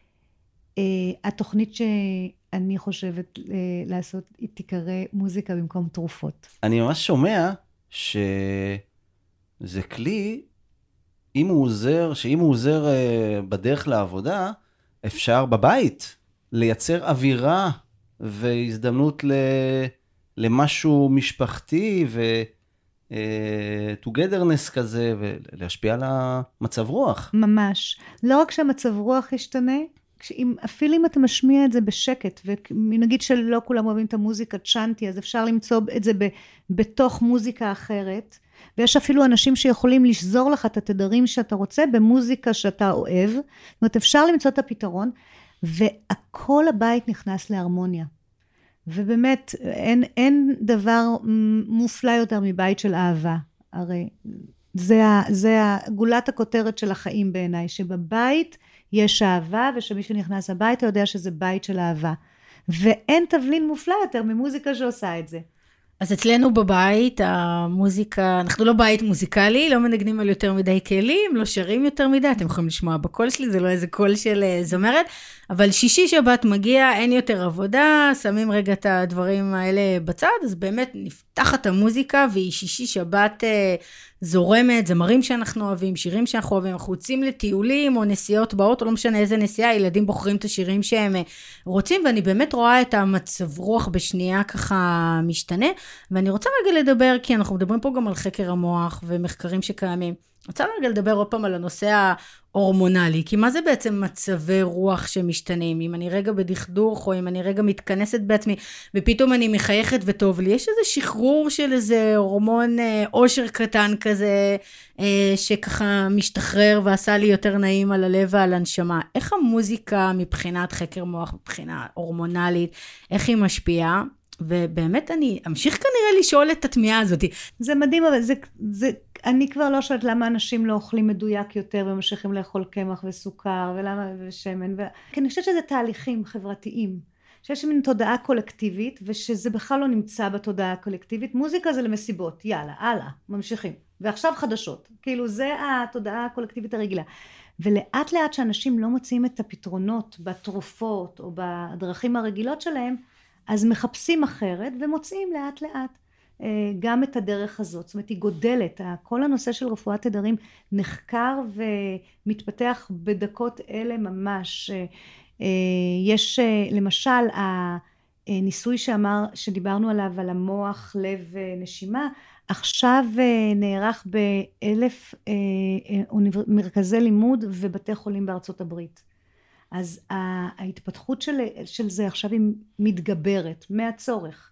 uh, שאני חושבת uh, לעשות, היא תיקרא מוזיקה במקום תרופות. אני ממש שומע שזה כלי, אם הוא עוזר, שאם הוא עוזר uh, בדרך לעבודה, אפשר בבית לייצר אווירה והזדמנות ל... למשהו משפחתי ו... טוגדרנס כזה, ולהשפיע על המצב רוח. ממש. לא רק שהמצב רוח ישתנה, אם, אפילו אם אתה משמיע את זה בשקט, ונגיד שלא כולם אוהבים את המוזיקה צ'אנטי, אז אפשר למצוא את זה ב, בתוך מוזיקה אחרת, ויש אפילו אנשים שיכולים לשזור לך את התדרים שאתה רוצה במוזיקה שאתה אוהב, זאת אומרת אפשר למצוא את הפתרון, והכל הבית נכנס להרמוניה. ובאמת, אין, אין דבר מופלא יותר מבית של אהבה. הרי זה, זה גולת הכותרת של החיים בעיניי, שבבית יש אהבה, ושמי שנכנס הביתה יודע שזה בית של אהבה. ואין תבלין מופלא יותר ממוזיקה שעושה את זה. אז אצלנו בבית, המוזיקה, אנחנו לא בית מוזיקלי, לא מנגנים על יותר מדי כלים, לא שרים יותר מדי, אתם יכולים לשמוע בקול שלי, זה לא איזה קול של אה, זמרת, אבל שישי שבת מגיע, אין יותר עבודה, שמים רגע את הדברים האלה בצד, אז באמת נפתחת המוזיקה, והיא שישי שבת אה, זורמת, זמרים שאנחנו אוהבים, שירים שאנחנו אוהבים, אנחנו יוצאים לטיולים או נסיעות באוטו, לא משנה איזה נסיעה, ילדים בוחרים את השירים שהם אה, רוצים, ואני באמת רואה את המצב רוח בשנייה ככה משתנה, ואני רוצה רגע לדבר, כי אנחנו מדברים פה גם על חקר המוח ומחקרים שקיימים. רוצה רגע לדבר עוד פעם על הנושא ההורמונלי, כי מה זה בעצם מצבי רוח שמשתנים? אם אני רגע בדכדוך, או אם אני רגע מתכנסת בעצמי, ופתאום אני מחייכת וטוב לי, יש איזה שחרור של איזה הורמון אה, אושר קטן כזה, אה, שככה משתחרר ועשה לי יותר נעים על הלב ועל הנשמה. איך המוזיקה מבחינת חקר מוח, מבחינה הורמונלית, איך היא משפיעה? ובאמת אני אמשיך כנראה לשאול את התמיהה הזאת. זה מדהים, אבל זה, זה, אני כבר לא שואלת למה אנשים לא אוכלים מדויק יותר וממשיכים לאכול קמח וסוכר ולמה ושמן, ו... כי אני חושבת שזה תהליכים חברתיים. שיש מין תודעה קולקטיבית ושזה בכלל לא נמצא בתודעה הקולקטיבית. מוזיקה זה למסיבות, יאללה, הלאה, ממשיכים. ועכשיו חדשות. כאילו זה התודעה הקולקטיבית הרגילה. ולאט לאט שאנשים לא מוצאים את הפתרונות בתרופות או בדרכים הרגילות שלהם, אז מחפשים אחרת ומוצאים לאט לאט אה, גם את הדרך הזאת. זאת אומרת, היא גודלת. כל הנושא של רפואת תדרים נחקר ומתפתח בדקות אלה ממש. אה, אה, יש למשל הניסוי שאמר, שדיברנו עליו על המוח, לב ונשימה, עכשיו נערך באלף מרכזי לימוד ובתי חולים בארצות הברית. אז ההתפתחות של, של זה עכשיו היא מתגברת מהצורך.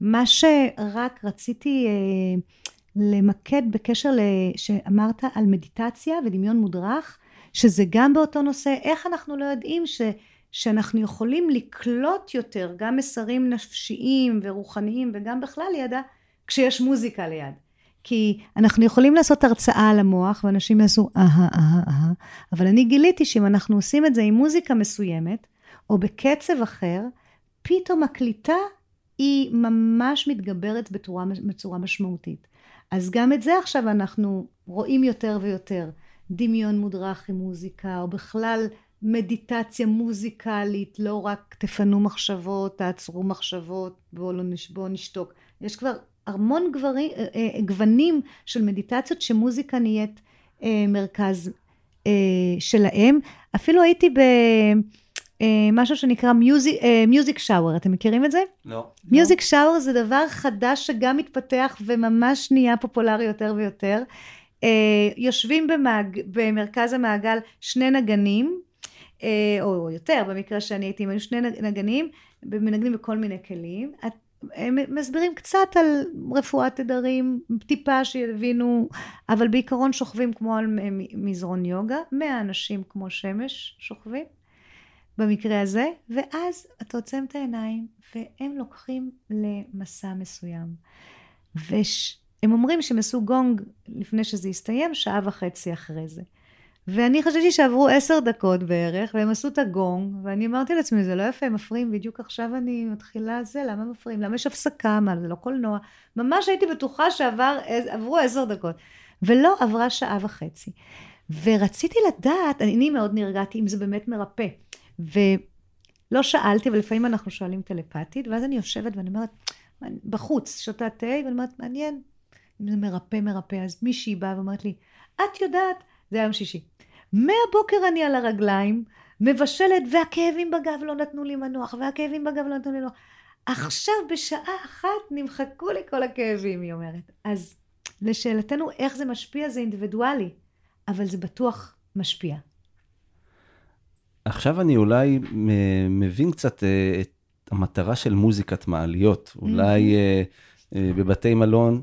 מה שרק רציתי אה, למקד בקשר שאמרת על מדיטציה ודמיון מודרך, שזה גם באותו נושא, איך אנחנו לא יודעים ש, שאנחנו יכולים לקלוט יותר גם מסרים נפשיים ורוחניים וגם בכלל לידה כשיש מוזיקה ליד. כי אנחנו יכולים לעשות הרצאה על המוח, ואנשים יעשו אהה, אהה, אהה, אבל אני גיליתי שאם אנחנו עושים את זה עם מוזיקה מסוימת, או בקצב אחר, פתאום הקליטה היא ממש מתגברת בצורה, בצורה משמעותית. אז גם את זה עכשיו אנחנו רואים יותר ויותר. דמיון מודרך עם מוזיקה, או בכלל מדיטציה מוזיקלית, לא רק תפנו מחשבות, תעצרו מחשבות, בואו לא נש... בוא נשתוק. יש כבר המון גברים, אה, אה, גוונים של מדיטציות שמוזיקה נהיית אה, מרכז שלהם. אפילו הייתי במשהו שנקרא מיוזיק שאוור, אתם מכירים את זה? לא. מיוזיק שאוור זה דבר חדש שגם מתפתח וממש נהיה פופולרי יותר ויותר. יושבים במעג, במרכז המעגל שני נגנים, או יותר, במקרה שאני הייתי עם שני נגנים, מנגנים בכל מיני כלים. הם מסבירים קצת על רפואת תדרים, טיפה שיבינו, אבל בעיקרון שוכבים כמו על מזרון יוגה, מאה אנשים כמו שמש שוכבים, במקרה הזה, ואז אתה עוצם את העיניים, והם לוקחים למסע מסוים. והם אומרים שהם עשו גונג לפני שזה הסתיים, שעה וחצי אחרי זה. ואני חשבתי שעברו עשר דקות בערך, והם עשו את הגונג, ואני אמרתי לעצמי, זה לא יפה, הם מפריעים, בדיוק עכשיו אני מתחילה זה, למה מפריעים? למה יש הפסקה? מה, זה לא קולנוע? ממש הייתי בטוחה שעברו עשר דקות. ולא עברה שעה וחצי. ורציתי לדעת, אני מאוד נרגעתי אם זה באמת מרפא. ולא שאלתי, אבל לפעמים אנחנו שואלים טלפתית, ואז אני יושבת ואני אומרת, בחוץ, שותה תה, ואני אומרת, מעניין, אם זה מרפא, מרפא. אז מישהי באה ואומרת לי, את יודעת, זה היה יום שישי. מהבוקר אני על הרגליים, מבשלת, והכאבים בגב לא נתנו לי מנוח, והכאבים בגב לא נתנו לי מנוח. עכשיו בשעה אחת נמחקו לי כל הכאבים, היא אומרת. אז לשאלתנו איך זה משפיע זה אינדיבידואלי, אבל זה בטוח משפיע. עכשיו אני אולי מבין קצת אה, את המטרה של מוזיקת מעליות. אולי mm-hmm. בבתי מלון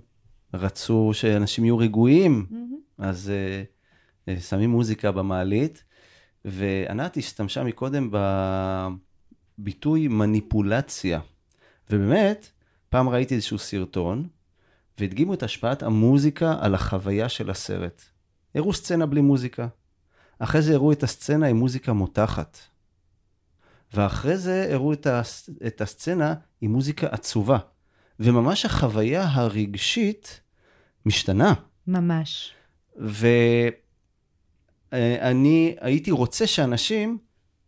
רצו שאנשים יהיו רגועים, mm-hmm. אז שמים מוזיקה במעלית, וענת השתמשה מקודם בביטוי מניפולציה. ובאמת, פעם ראיתי איזשהו סרטון, והדגימו את השפעת המוזיקה על החוויה של הסרט. הראו סצנה בלי מוזיקה. אחרי זה הראו את הסצנה עם מוזיקה מותחת. ואחרי זה הראו את, הס... את הסצנה עם מוזיקה עצובה. וממש החוויה הרגשית משתנה. ממש. ו... אה, אני הייתי רוצה שאנשים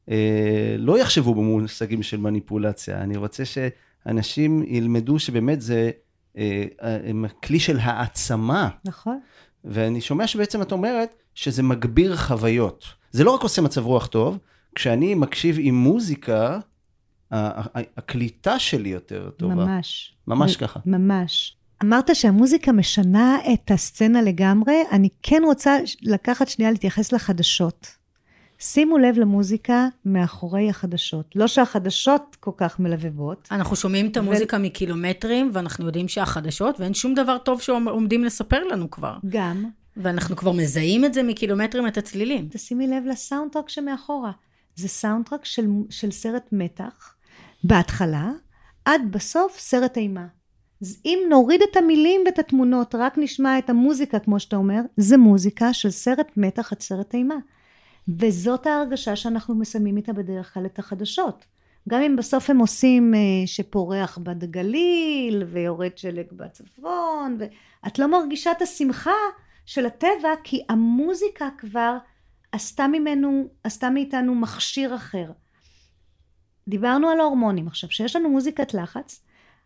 אה, לא יחשבו במושגים של מניפולציה, אני רוצה שאנשים ילמדו שבאמת זה אה, כלי של העצמה. נכון. ואני שומע שבעצם את אומרת שזה מגביר חוויות. זה לא רק עושה מצב רוח טוב, כשאני מקשיב עם מוזיקה, הקליטה שלי יותר טובה. ממש. ממש ככה. ממש. אמרת שהמוזיקה משנה את הסצנה לגמרי, אני כן רוצה לקחת שנייה להתייחס לחדשות. שימו לב למוזיקה מאחורי החדשות. לא שהחדשות כל כך מלבבות. אנחנו שומעים את המוזיקה ו... מקילומטרים, ואנחנו יודעים שהחדשות, ואין שום דבר טוב שעומדים לספר לנו כבר. גם. ואנחנו כבר מזהים את זה מקילומטרים, את הצלילים. תשימי לב לסאונדטרק שמאחורה. זה סאונדטרק של, של סרט מתח, בהתחלה, עד בסוף סרט אימה. אז אם נוריד את המילים ואת התמונות, רק נשמע את המוזיקה, כמו שאתה אומר, זה מוזיקה של סרט מתח עד סרט אימה. וזאת ההרגשה שאנחנו מסיימים איתה בדרך כלל את החדשות. גם אם בסוף הם עושים אה, שפורח בגליל ויורד שלג בצפון, ואת לא מרגישה את השמחה של הטבע, כי המוזיקה כבר עשתה ממנו, עשתה מאיתנו מכשיר אחר. דיברנו על ההורמונים עכשיו, שיש לנו מוזיקת לחץ,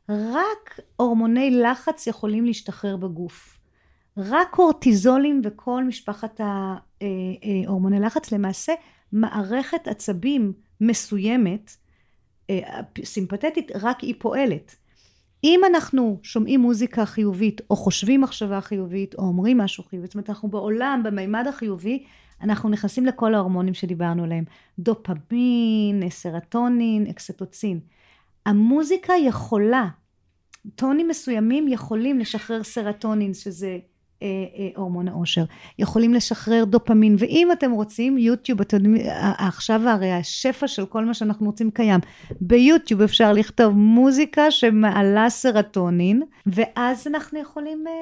רק הורמוני לחץ יכולים להשתחרר בגוף. רק קורטיזולים וכל משפחת ההורמוני לחץ, למעשה מערכת עצבים מסוימת, אה, סימפתטית, רק היא פועלת. אם אנחנו שומעים מוזיקה חיובית, או חושבים מחשבה חיובית, או אומרים משהו חיובי, זאת אומרת, אנחנו בעולם, במימד החיובי, אנחנו נכנסים לכל ההורמונים שדיברנו עליהם. דופמין, סרטונין, אקסטוצין. המוזיקה יכולה, טונים מסוימים יכולים לשחרר סרטונין, שזה אה, אה, הורמון העושר, יכולים לשחרר דופמין, ואם אתם רוצים, יוטיוב, אתם יודעים, עכשיו הרי השפע של כל מה שאנחנו רוצים קיים. ביוטיוב אפשר לכתוב מוזיקה שמעלה סרטונין, ואז אנחנו יכולים אה,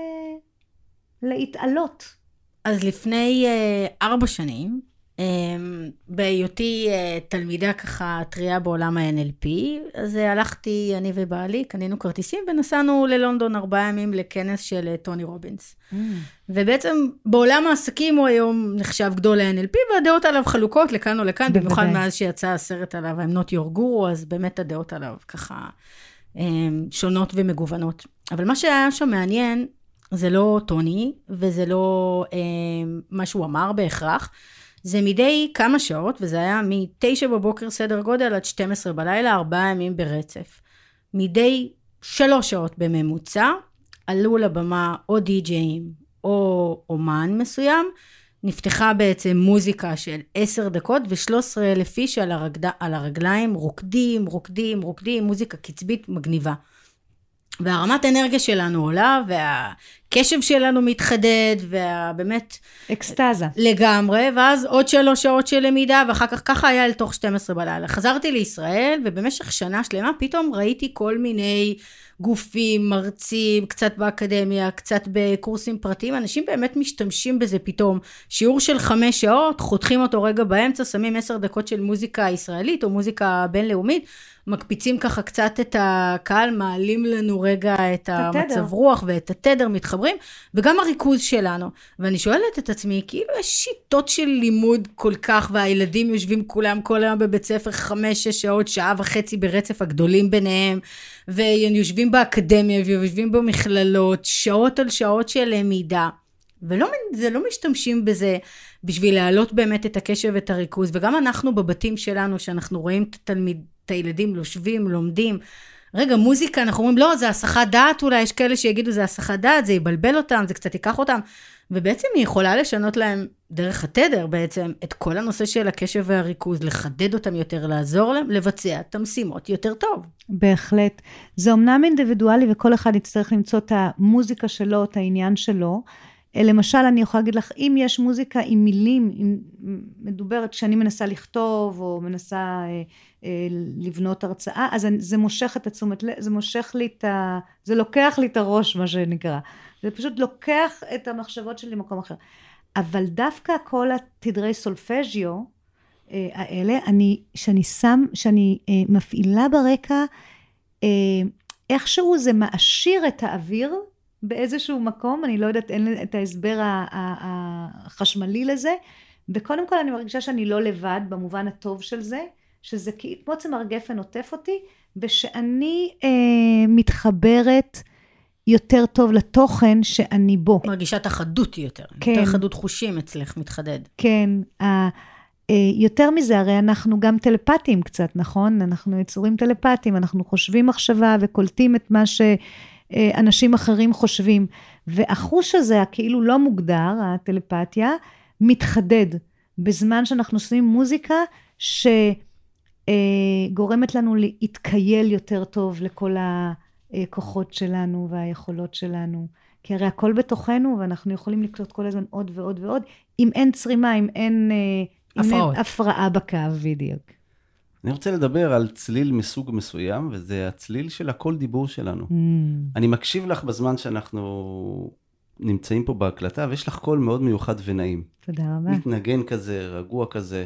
להתעלות. אז לפני אה, ארבע שנים, בהיותי אה, תלמידה ככה טריה בעולם ה-NLP, אז אה, הלכתי, אני ובעלי, קנינו כרטיסים ונסענו ללונדון ארבעה ימים לכנס של אה, טוני רובינס. Mm. ובעצם בעולם העסקים הוא היום נחשב גדול ל-NLP, והדעות עליו חלוקות לכאן או לכאן, במיוחד מאז שיצא הסרט עליו, I'm not your guru, אז באמת הדעות עליו ככה אמ, שונות ומגוונות. אבל מה שהיה שם מעניין, זה לא טוני, וזה לא אמ, מה שהוא אמר בהכרח. זה מדי כמה שעות, וזה היה מ-9 בבוקר סדר גודל עד 12 בלילה, ארבעה ימים ברצף. מדי שלוש שעות בממוצע, עלו לבמה או די-ג'אים או אומן מסוים, נפתחה בעצם מוזיקה של עשר דקות ו-13 אלף איש על. על הרגליים, רוקדים, רוקדים, רוקדים, מוזיקה קצבית מגניבה. והרמת אנרגיה שלנו עולה, והקשב שלנו מתחדד, ובאמת... אקסטזה. לגמרי, ואז עוד שלוש שעות של למידה, ואחר כך ככה היה אל תוך 12 בלילה. חזרתי לישראל, ובמשך שנה שלמה פתאום ראיתי כל מיני גופים, מרצים, קצת באקדמיה, קצת בקורסים פרטיים, אנשים באמת משתמשים בזה פתאום. שיעור של חמש שעות, חותכים אותו רגע באמצע, שמים עשר דקות של מוזיקה ישראלית או מוזיקה בינלאומית. מקפיצים ככה קצת את הקהל, מעלים לנו רגע את המצב רוח ואת התדר, מתחברים, וגם הריכוז שלנו. ואני שואלת את עצמי, כאילו יש שיטות של לימוד כל כך, והילדים יושבים כולם כל היום בבית ספר חמש, שש שעות, שעה וחצי ברצף, הגדולים ביניהם, והם יושבים באקדמיה ויושבים במכללות, שעות על שעות של למידה. וזה לא משתמשים בזה בשביל להעלות באמת את הקשב ואת הריכוז, וגם אנחנו בבתים שלנו, שאנחנו רואים את התלמיד, את הילדים יושבים, לומדים. רגע, מוזיקה, אנחנו אומרים, לא, זה הסחת דעת אולי, יש כאלה שיגידו, זה הסחת דעת, זה יבלבל אותם, זה קצת ייקח אותם. ובעצם היא יכולה לשנות להם, דרך התדר בעצם, את כל הנושא של הקשב והריכוז, לחדד אותם יותר, לעזור להם לבצע את המשימות יותר טוב. בהחלט. זה אמנם אינדיבידואלי וכל אחד יצטרך למצוא את המוזיקה שלו, את העניין שלו. למשל, אני יכולה להגיד לך, אם יש מוזיקה עם מילים, עם מדוברת, שאני מנסה לכתוב, או מנסה אה, אה, לבנות הרצאה, אז זה מושך את התשומת לב, זה מושך לי את ה... זה לוקח לי את הראש, מה שנקרא. זה פשוט לוקח את המחשבות שלי למקום אחר. אבל דווקא כל התדרי סולפג'יו אה, האלה, אני, שאני שם, שאני אה, מפעילה ברקע, אה, איכשהו זה מעשיר את האוויר, באיזשהו מקום, אני לא יודעת, אין את ההסבר החשמלי לזה, וקודם כל אני מרגישה שאני לא לבד במובן הטוב של זה, שזה כמו צמר גפן עוטף אותי, ושאני אה, מתחברת יותר טוב לתוכן שאני בו. מרגישה את החדות יותר, כן. יותר חדות חושים אצלך מתחדד. כן, אה, יותר מזה, הרי אנחנו גם טלפתיים קצת, נכון? אנחנו יצורים טלפתיים, אנחנו חושבים מחשבה וקולטים את מה ש... אה, אחרים חושבים. והחוש הזה, הכאילו לא מוגדר, הטלפתיה, מתחדד בזמן שאנחנו עושים מוזיקה שגורמת לנו להתקייל יותר טוב לכל הכוחות שלנו והיכולות שלנו. כי הרי הכל בתוכנו, ואנחנו יכולים לקלוט כל הזמן עוד ועוד ועוד, אם אין צרימה, אם אין, אה, אם אין הפרעה בקו, בדיוק. אני רוצה לדבר על צליל מסוג מסוים, וזה הצליל של הקול דיבור שלנו. Mm. אני מקשיב לך בזמן שאנחנו נמצאים פה בהקלטה, ויש לך קול מאוד מיוחד ונעים. תודה רבה. מתנגן כזה, רגוע כזה.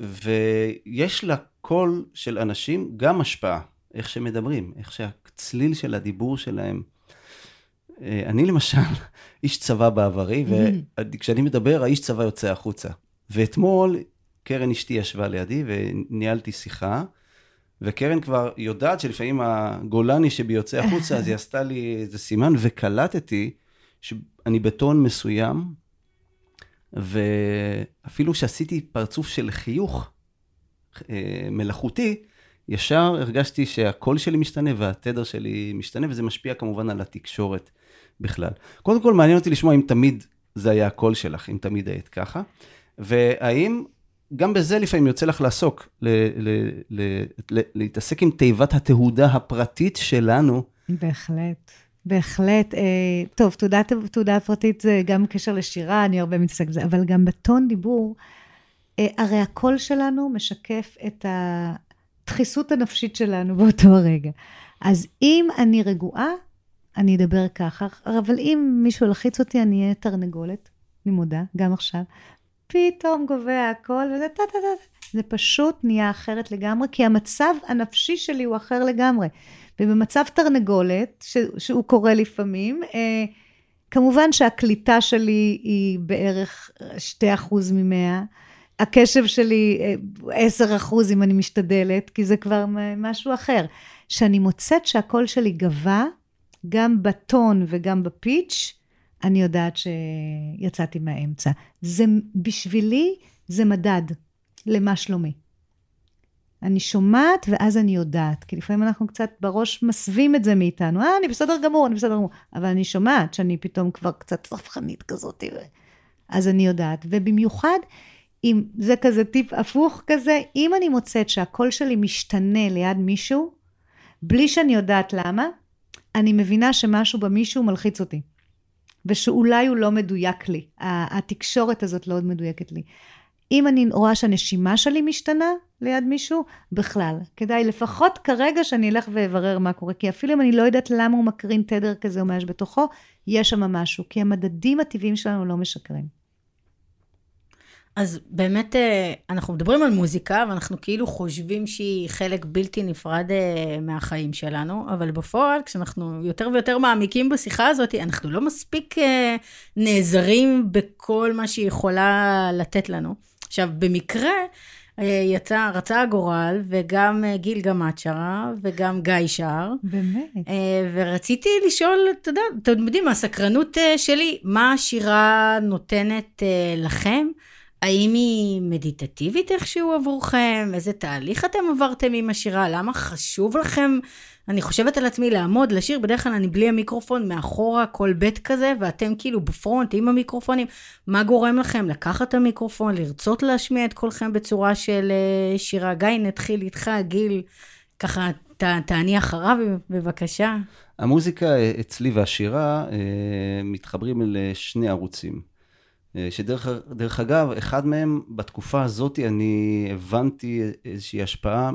ויש לקול של אנשים גם השפעה, איך שמדברים, איך שהצליל של הדיבור שלהם. אה, אני למשל <laughs> איש צבא בעברי, mm. וכשאני מדבר, האיש צבא יוצא החוצה. ואתמול קרן אשתי ישבה לידי וניהלתי שיחה, וקרן כבר יודעת שלפעמים הגולני שבי יוצא החוצה, אז היא עשתה לי איזה סימן, וקלטתי שאני בטון מסוים, ואפילו שעשיתי פרצוף של חיוך אה, מלאכותי, ישר הרגשתי שהקול שלי משתנה והתדר שלי משתנה, וזה משפיע כמובן על התקשורת בכלל. קודם כל, מעניין אותי לשמוע אם תמיד זה היה הקול שלך, אם תמיד היית ככה, והאם גם בזה לפעמים יוצא לך לעסוק, ל, ל, ל, להתעסק עם תיבת התהודה הפרטית שלנו. בהחלט. בהחלט. אה, טוב, תעודה, תעודה פרטית זה גם קשר לשירה, אני הרבה מתעסקת בזה, אבל גם בטון דיבור, אה, הרי הקול שלנו משקף את הדחיסות הנפשית שלנו באותו הרגע. אז אם אני רגועה, אני אדבר ככה, אבל אם מישהו ילחיץ אותי, אני אהיה תרנגולת, אני מודה, גם עכשיו. פתאום גובע הכל, וזה טה טה טה. זה פשוט נהיה אחרת לגמרי, כי המצב הנפשי שלי הוא אחר לגמרי. ובמצב תרנגולת, ש, שהוא קורה לפעמים, אה, כמובן שהקליטה שלי היא בערך 2% ממאה. הקשב שלי 10 אה, אחוז אם אני משתדלת, כי זה כבר משהו אחר. שאני מוצאת שהקול שלי גבה, גם בטון וגם בפיץ', אני יודעת שיצאתי מהאמצע. זה, בשבילי, זה מדד למה שלומי. אני שומעת ואז אני יודעת, כי לפעמים אנחנו קצת בראש מסווים את זה מאיתנו, אה, אני בסדר גמור, אני בסדר גמור, אבל אני שומעת שאני פתאום כבר קצת צפחנית כזאת. אז אני יודעת, ובמיוחד, אם זה כזה טיפ הפוך כזה, אם אני מוצאת שהקול שלי משתנה ליד מישהו, בלי שאני יודעת למה, אני מבינה שמשהו במישהו מלחיץ אותי. ושאולי הוא לא מדויק לי. התקשורת הזאת לא מדויקת לי. אם אני רואה שהנשימה שלי משתנה ליד מישהו, בכלל. כדאי לפחות כרגע שאני אלך ואברר מה קורה. כי אפילו אם אני לא יודעת למה הוא מקרין תדר כזה או מה יש בתוכו, יש שם משהו. כי המדדים הטבעיים שלנו לא משקרים. אז באמת אה, אנחנו מדברים על מוזיקה, ואנחנו כאילו חושבים שהיא חלק בלתי נפרד אה, מהחיים שלנו, אבל בפועל, כשאנחנו יותר ויותר מעמיקים בשיחה הזאת, אנחנו לא מספיק אה, נעזרים בכל מה שהיא יכולה לתת לנו. עכשיו, במקרה, יצא, רצה הגורל, וגם גיל גמד שרה, וגם גיא שר. באמת. ורציתי לשאול, אתה יודע, אתם יודעים, מהסקרנות שלי, מה השירה נותנת לכם? האם היא מדיטטיבית איכשהו עבורכם? איזה תהליך אתם עברתם עם השירה? למה חשוב לכם? אני חושבת על עצמי לעמוד, לשיר, בדרך כלל אני בלי המיקרופון, מאחורה כל בית כזה, ואתם כאילו בפרונט עם המיקרופונים. מה גורם לכם לקחת את המיקרופון, לרצות להשמיע את קולכם בצורה של אה, שירה? גיא, נתחיל איתך, גיל, ככה ת, תעני אחריו בבקשה. המוזיקה אצלי והשירה אה, מתחברים לשני ערוצים. אה, שדרך אגב, אחד מהם, בתקופה הזאת אני הבנתי איזושהי השפעה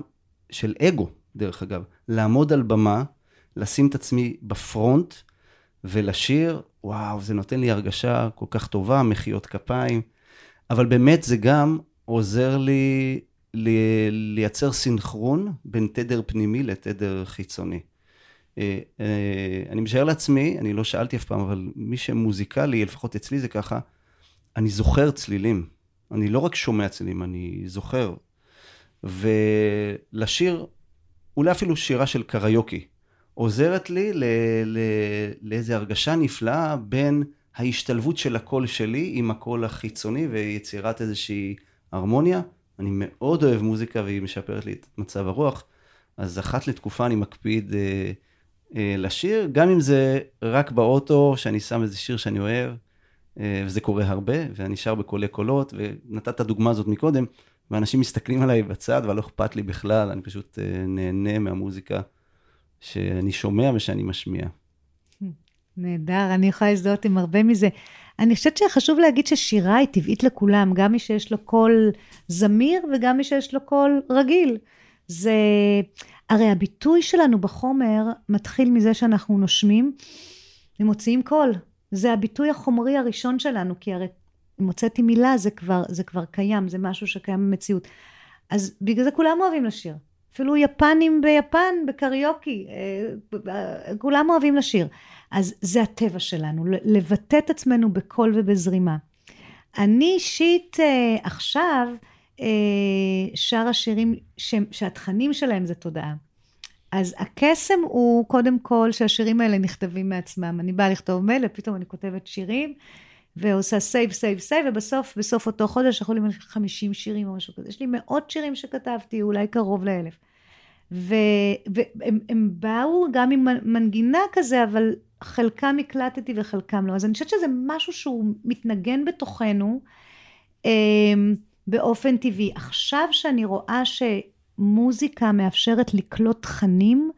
של אגו, דרך אגב. לעמוד על במה, לשים את עצמי בפרונט ולשיר, וואו, זה נותן לי הרגשה כל כך טובה, מחיאות כפיים. אבל באמת זה גם עוזר לי לייצר סינכרון בין תדר פנימי לתדר חיצוני. אה, אה, אני משער לעצמי, אני לא שאלתי אף פעם, אבל מי שמוזיקלי, לפחות אצלי זה ככה, אני זוכר צלילים. אני לא רק שומע צלילים, אני זוכר. ולשיר, אולי אפילו שירה של קריוקי, עוזרת לי ל- ל- לאיזו הרגשה נפלאה בין ההשתלבות של הקול שלי עם הקול החיצוני ויצירת איזושהי הרמוניה. אני מאוד אוהב מוזיקה והיא משפרת לי את מצב הרוח, אז אחת לתקופה אני מקפיד אה, אה, לשיר, גם אם זה רק באוטו, שאני שם איזה שיר שאני אוהב. אה, וזה קורה הרבה, ואני שר בקולי קולות, ונתת את הדוגמה הזאת מקודם, ואנשים מסתכלים עליי בצד, ולא אכפת לי בכלל, אני פשוט אה, נהנה מהמוזיקה שאני שומע ושאני משמיע. נהדר, אני יכולה להזדהות עם הרבה מזה. אני חושבת שחשוב להגיד ששירה היא טבעית לכולם, גם מי שיש לו קול זמיר וגם מי שיש לו קול רגיל. זה... הרי הביטוי שלנו בחומר מתחיל מזה שאנחנו נושמים ומוציאים קול. זה הביטוי החומרי הראשון שלנו, כי הרי אם הוצאתי מילה זה כבר, זה כבר קיים, זה משהו שקיים במציאות. אז בגלל זה כולם אוהבים לשיר. אפילו יפנים ביפן, בקריוקי, אה, כולם אוהבים לשיר. אז זה הטבע שלנו, לבטא את עצמנו בקול ובזרימה. אני אישית אה, עכשיו אה, שרה שירים שהתכנים שלהם זה תודעה. אז הקסם הוא קודם כל שהשירים האלה נכתבים מעצמם. אני באה לכתוב מייל, ופתאום אני כותבת שירים, ועושה save, save, save, ובסוף, בסוף אותו חודש יכולים להיות 50 שירים או משהו כזה. יש לי מאות שירים שכתבתי, אולי קרוב לאלף. והם באו גם עם מנגינה כזה, אבל חלקם הקלטתי וחלקם לא. אז אני חושבת שזה משהו שהוא מתנגן בתוכנו אמ, באופן טבעי. עכשיו שאני רואה ש... מוזיקה מאפשרת לקלוט תכנים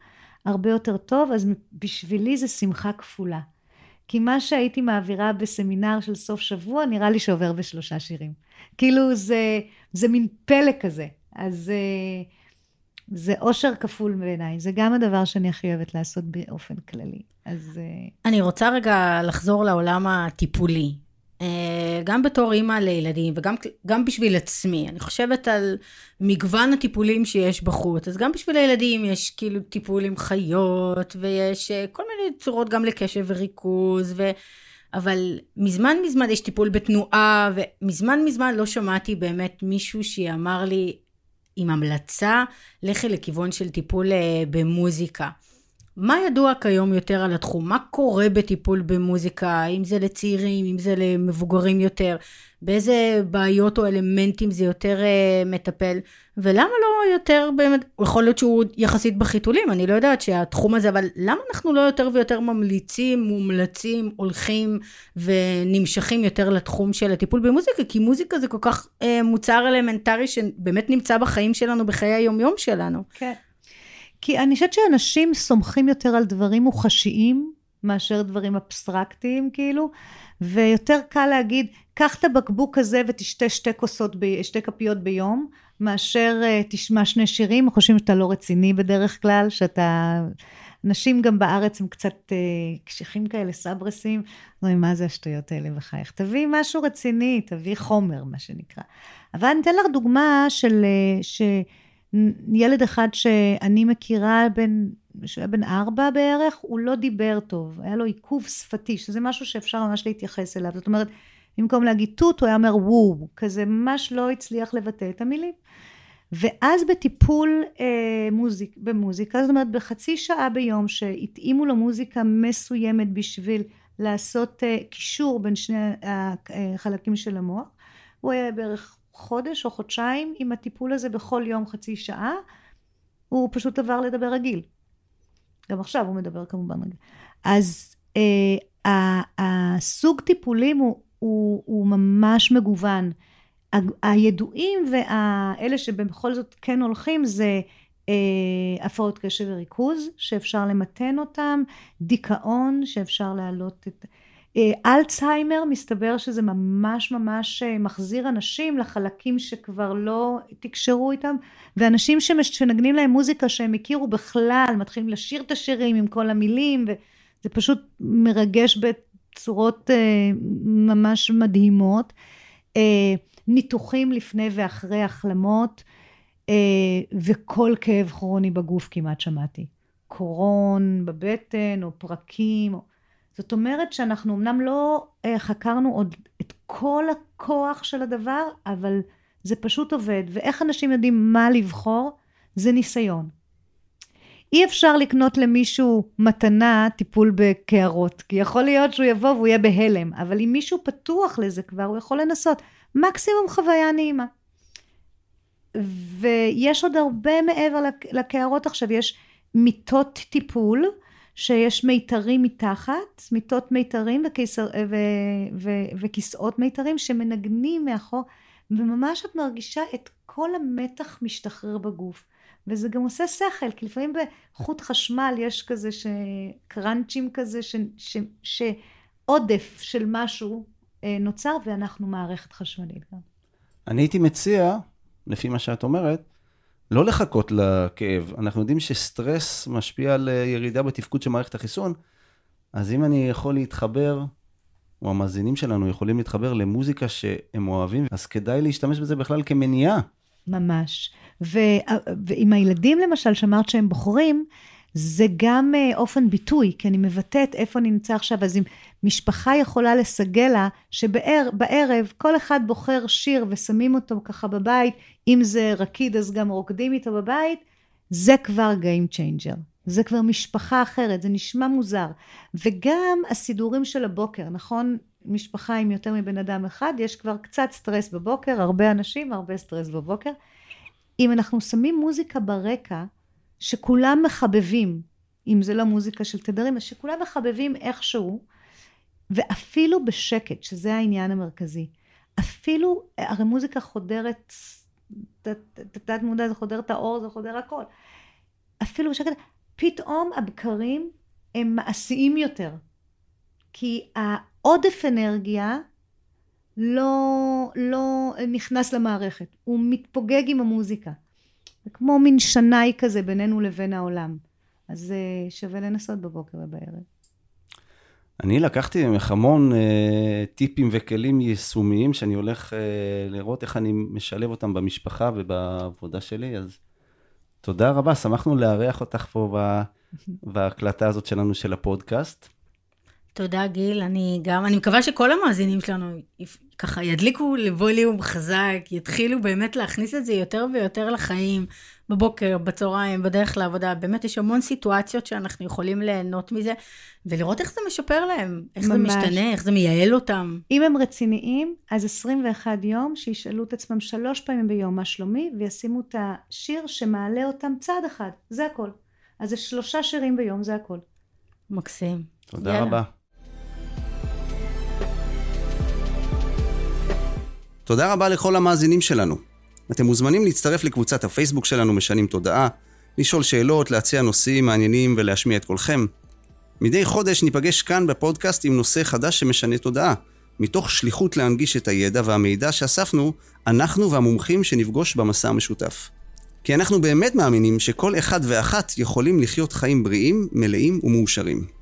הרבה יותר טוב, אז בשבילי זה שמחה כפולה. כי מה שהייתי מעבירה בסמינר של סוף שבוע, נראה לי שעובר בשלושה שירים. כאילו זה, זה מין פלא כזה. אז אה, זה אושר כפול בעיניי. זה גם הדבר שאני הכי אוהבת לעשות באופן כללי. אז... אה, אני רוצה רגע לחזור לעולם הטיפולי. אה, גם בתור אימא לילדים וגם בשביל עצמי. אני חושבת על מגוון הטיפולים שיש בחוץ, אז גם בשביל הילדים יש כאילו טיפול עם חיות, ויש אה, כל מיני צורות גם לקשב וריכוז, ו... אבל מזמן מזמן יש טיפול בתנועה, ומזמן מזמן לא שמעתי באמת מישהו שאמר לי עם המלצה, לכי לכיוון של טיפול אה, במוזיקה. מה ידוע כיום יותר על התחום? מה קורה בטיפול במוזיקה? אם זה לצעירים, אם זה למבוגרים יותר? באיזה בעיות או אלמנטים זה יותר uh, מטפל? ולמה לא יותר באמת, יכול להיות שהוא יחסית בחיתולים, אני לא יודעת שהתחום הזה, אבל למה אנחנו לא יותר ויותר ממליצים, מומלצים, הולכים ונמשכים יותר לתחום של הטיפול במוזיקה? כי מוזיקה זה כל כך uh, מוצר אלמנטרי שבאמת נמצא בחיים שלנו, בחיי היומיום שלנו. כן. כי אני חושבת שאנשים סומכים יותר על דברים מוחשיים מאשר דברים אבסטרקטיים, כאילו, ויותר קל להגיד, קח את הבקבוק הזה ותשתה שתי כוסות, ב, שתי כפיות ביום, מאשר uh, תשמע שני שירים, חושבים שאתה לא רציני בדרך כלל, שאתה... אנשים גם בארץ הם קצת uh, קשיחים כאלה, סברסים, אומרים, מה זה השטויות האלה בחייך? תביאי משהו רציני, תביאי חומר, מה שנקרא. אבל אני אתן לך דוגמה של... Uh, ש... ילד אחד שאני מכירה, בן, שהיה בן ארבע בערך, הוא לא דיבר טוב, היה לו עיכוב שפתי, שזה משהו שאפשר ממש להתייחס אליו. זאת אומרת, במקום להגיד תות, הוא היה אומר וואו, כזה ממש לא הצליח לבטא את המילים. ואז בטיפול אה, מוזיק, במוזיקה, זאת אומרת בחצי שעה ביום שהתאימו לו מוזיקה מסוימת בשביל לעשות אה, קישור בין שני החלקים של המוח, הוא היה בערך חודש או חודשיים עם הטיפול הזה בכל יום חצי שעה, הוא פשוט עבר לדבר רגיל. גם עכשיו הוא מדבר כמובן רגיל. אז אה, הסוג טיפולים הוא, הוא, הוא ממש מגוון. הידועים והאלה שבכל זאת כן הולכים זה אה, הפרעות קשב וריכוז שאפשר למתן אותם, דיכאון שאפשר להעלות את... אה, אלצהיימר, מסתבר שזה ממש ממש אה, מחזיר אנשים לחלקים שכבר לא תקשרו איתם, ואנשים שמנגנים להם מוזיקה שהם הכירו בכלל, מתחילים לשיר את השירים עם כל המילים, וזה פשוט מרגש בצורות אה, ממש מדהימות. ניתוחים לפני ואחרי החלמות, וכל כאב כרוני בגוף כמעט שמעתי. קורון בבטן, או פרקים, או... זאת אומרת שאנחנו אמנם לא אה, חקרנו עוד את כל הכוח של הדבר, אבל זה פשוט עובד. ואיך אנשים יודעים מה לבחור? זה ניסיון. אי אפשר לקנות למישהו מתנה טיפול בקערות, כי יכול להיות שהוא יבוא והוא יהיה בהלם, אבל אם מישהו פתוח לזה כבר, הוא יכול לנסות. מקסימום חוויה נעימה. ויש עוד הרבה מעבר לקערות עכשיו, יש מיטות טיפול, שיש מיתרים מתחת, מיטות מיתרים וקיסר, ו, ו, וכיסאות מיתרים שמנגנים מאחור, וממש את מרגישה את כל המתח משתחרר בגוף. וזה גם עושה שכל, כי לפעמים בחוט חשמל יש כזה ש... קראנצ'ים כזה, ש... ש... שעודף של משהו אה, נוצר, ואנחנו מערכת חשמלית גם. אני הייתי מציע, לפי מה שאת אומרת, לא לחכות לכאב. אנחנו יודעים שסטרס משפיע על אה, ירידה בתפקוד של מערכת החיסון, אז אם אני יכול להתחבר, או המאזינים שלנו יכולים להתחבר למוזיקה שהם אוהבים, אז כדאי להשתמש בזה בכלל כמניעה. ממש. ועם הילדים למשל, שאמרת שהם בוחרים, זה גם אה, אופן ביטוי, כי אני מבטאת איפה אני נמצא עכשיו. אז אם משפחה יכולה לסגל לה שבערב כל אחד בוחר שיר ושמים אותו ככה בבית, אם זה רקיד אז גם רוקדים איתו בבית, זה כבר Game Changer. זה כבר משפחה אחרת, זה נשמע מוזר. וגם הסידורים של הבוקר, נכון? משפחה עם יותר מבן אדם אחד, יש כבר קצת סטרס בבוקר, הרבה אנשים, הרבה סטרס בבוקר. אם אנחנו שמים מוזיקה ברקע, שכולם מחבבים, אם זה לא מוזיקה של תדרים, אז שכולם מחבבים איכשהו, ואפילו בשקט, שזה העניין המרכזי. אפילו, הרי מוזיקה חודרת, תת מודע זה חודר את האור, זה חודר הכל. אפילו בשקט, פתאום הבקרים הם מעשיים יותר. כי העודף אנרגיה לא, לא נכנס למערכת, הוא מתפוגג עם המוזיקה. זה כמו מין שנאי כזה בינינו לבין העולם. אז uh, שווה לנסות בבוקר ובערב. אני לקחתי ממך המון uh, טיפים וכלים יישומיים שאני הולך uh, לראות איך אני משלב אותם במשפחה ובעבודה שלי, אז תודה רבה, שמחנו לארח אותך פה <laughs> בהקלטה הזאת שלנו של הפודקאסט. תודה, גיל. אני גם, אני מקווה שכל המאזינים שלנו ככה ידליקו לווליום חזק, יתחילו באמת להכניס את זה יותר ויותר לחיים, בבוקר, בצהריים, בדרך לעבודה. באמת יש המון סיטואציות שאנחנו יכולים ליהנות מזה, ולראות איך זה משפר להם, איך ממש. זה משתנה, איך זה מייעל אותם. אם הם רציניים, אז 21 יום, שישאלו את עצמם שלוש פעמים ביום מה שלומי, וישימו את השיר שמעלה אותם צעד אחד, זה הכל. אז זה שלושה שירים ביום, זה הכל. מקסים. תודה יאללה. רבה. תודה רבה לכל המאזינים שלנו. אתם מוזמנים להצטרף לקבוצת הפייסבוק שלנו משנים תודעה, לשאול שאלות, להציע נושאים מעניינים ולהשמיע את קולכם. מדי חודש ניפגש כאן בפודקאסט עם נושא חדש שמשנה תודעה, מתוך שליחות להנגיש את הידע והמידע שאספנו, אנחנו והמומחים שנפגוש במסע המשותף. כי אנחנו באמת מאמינים שכל אחד ואחת יכולים לחיות חיים בריאים, מלאים ומאושרים.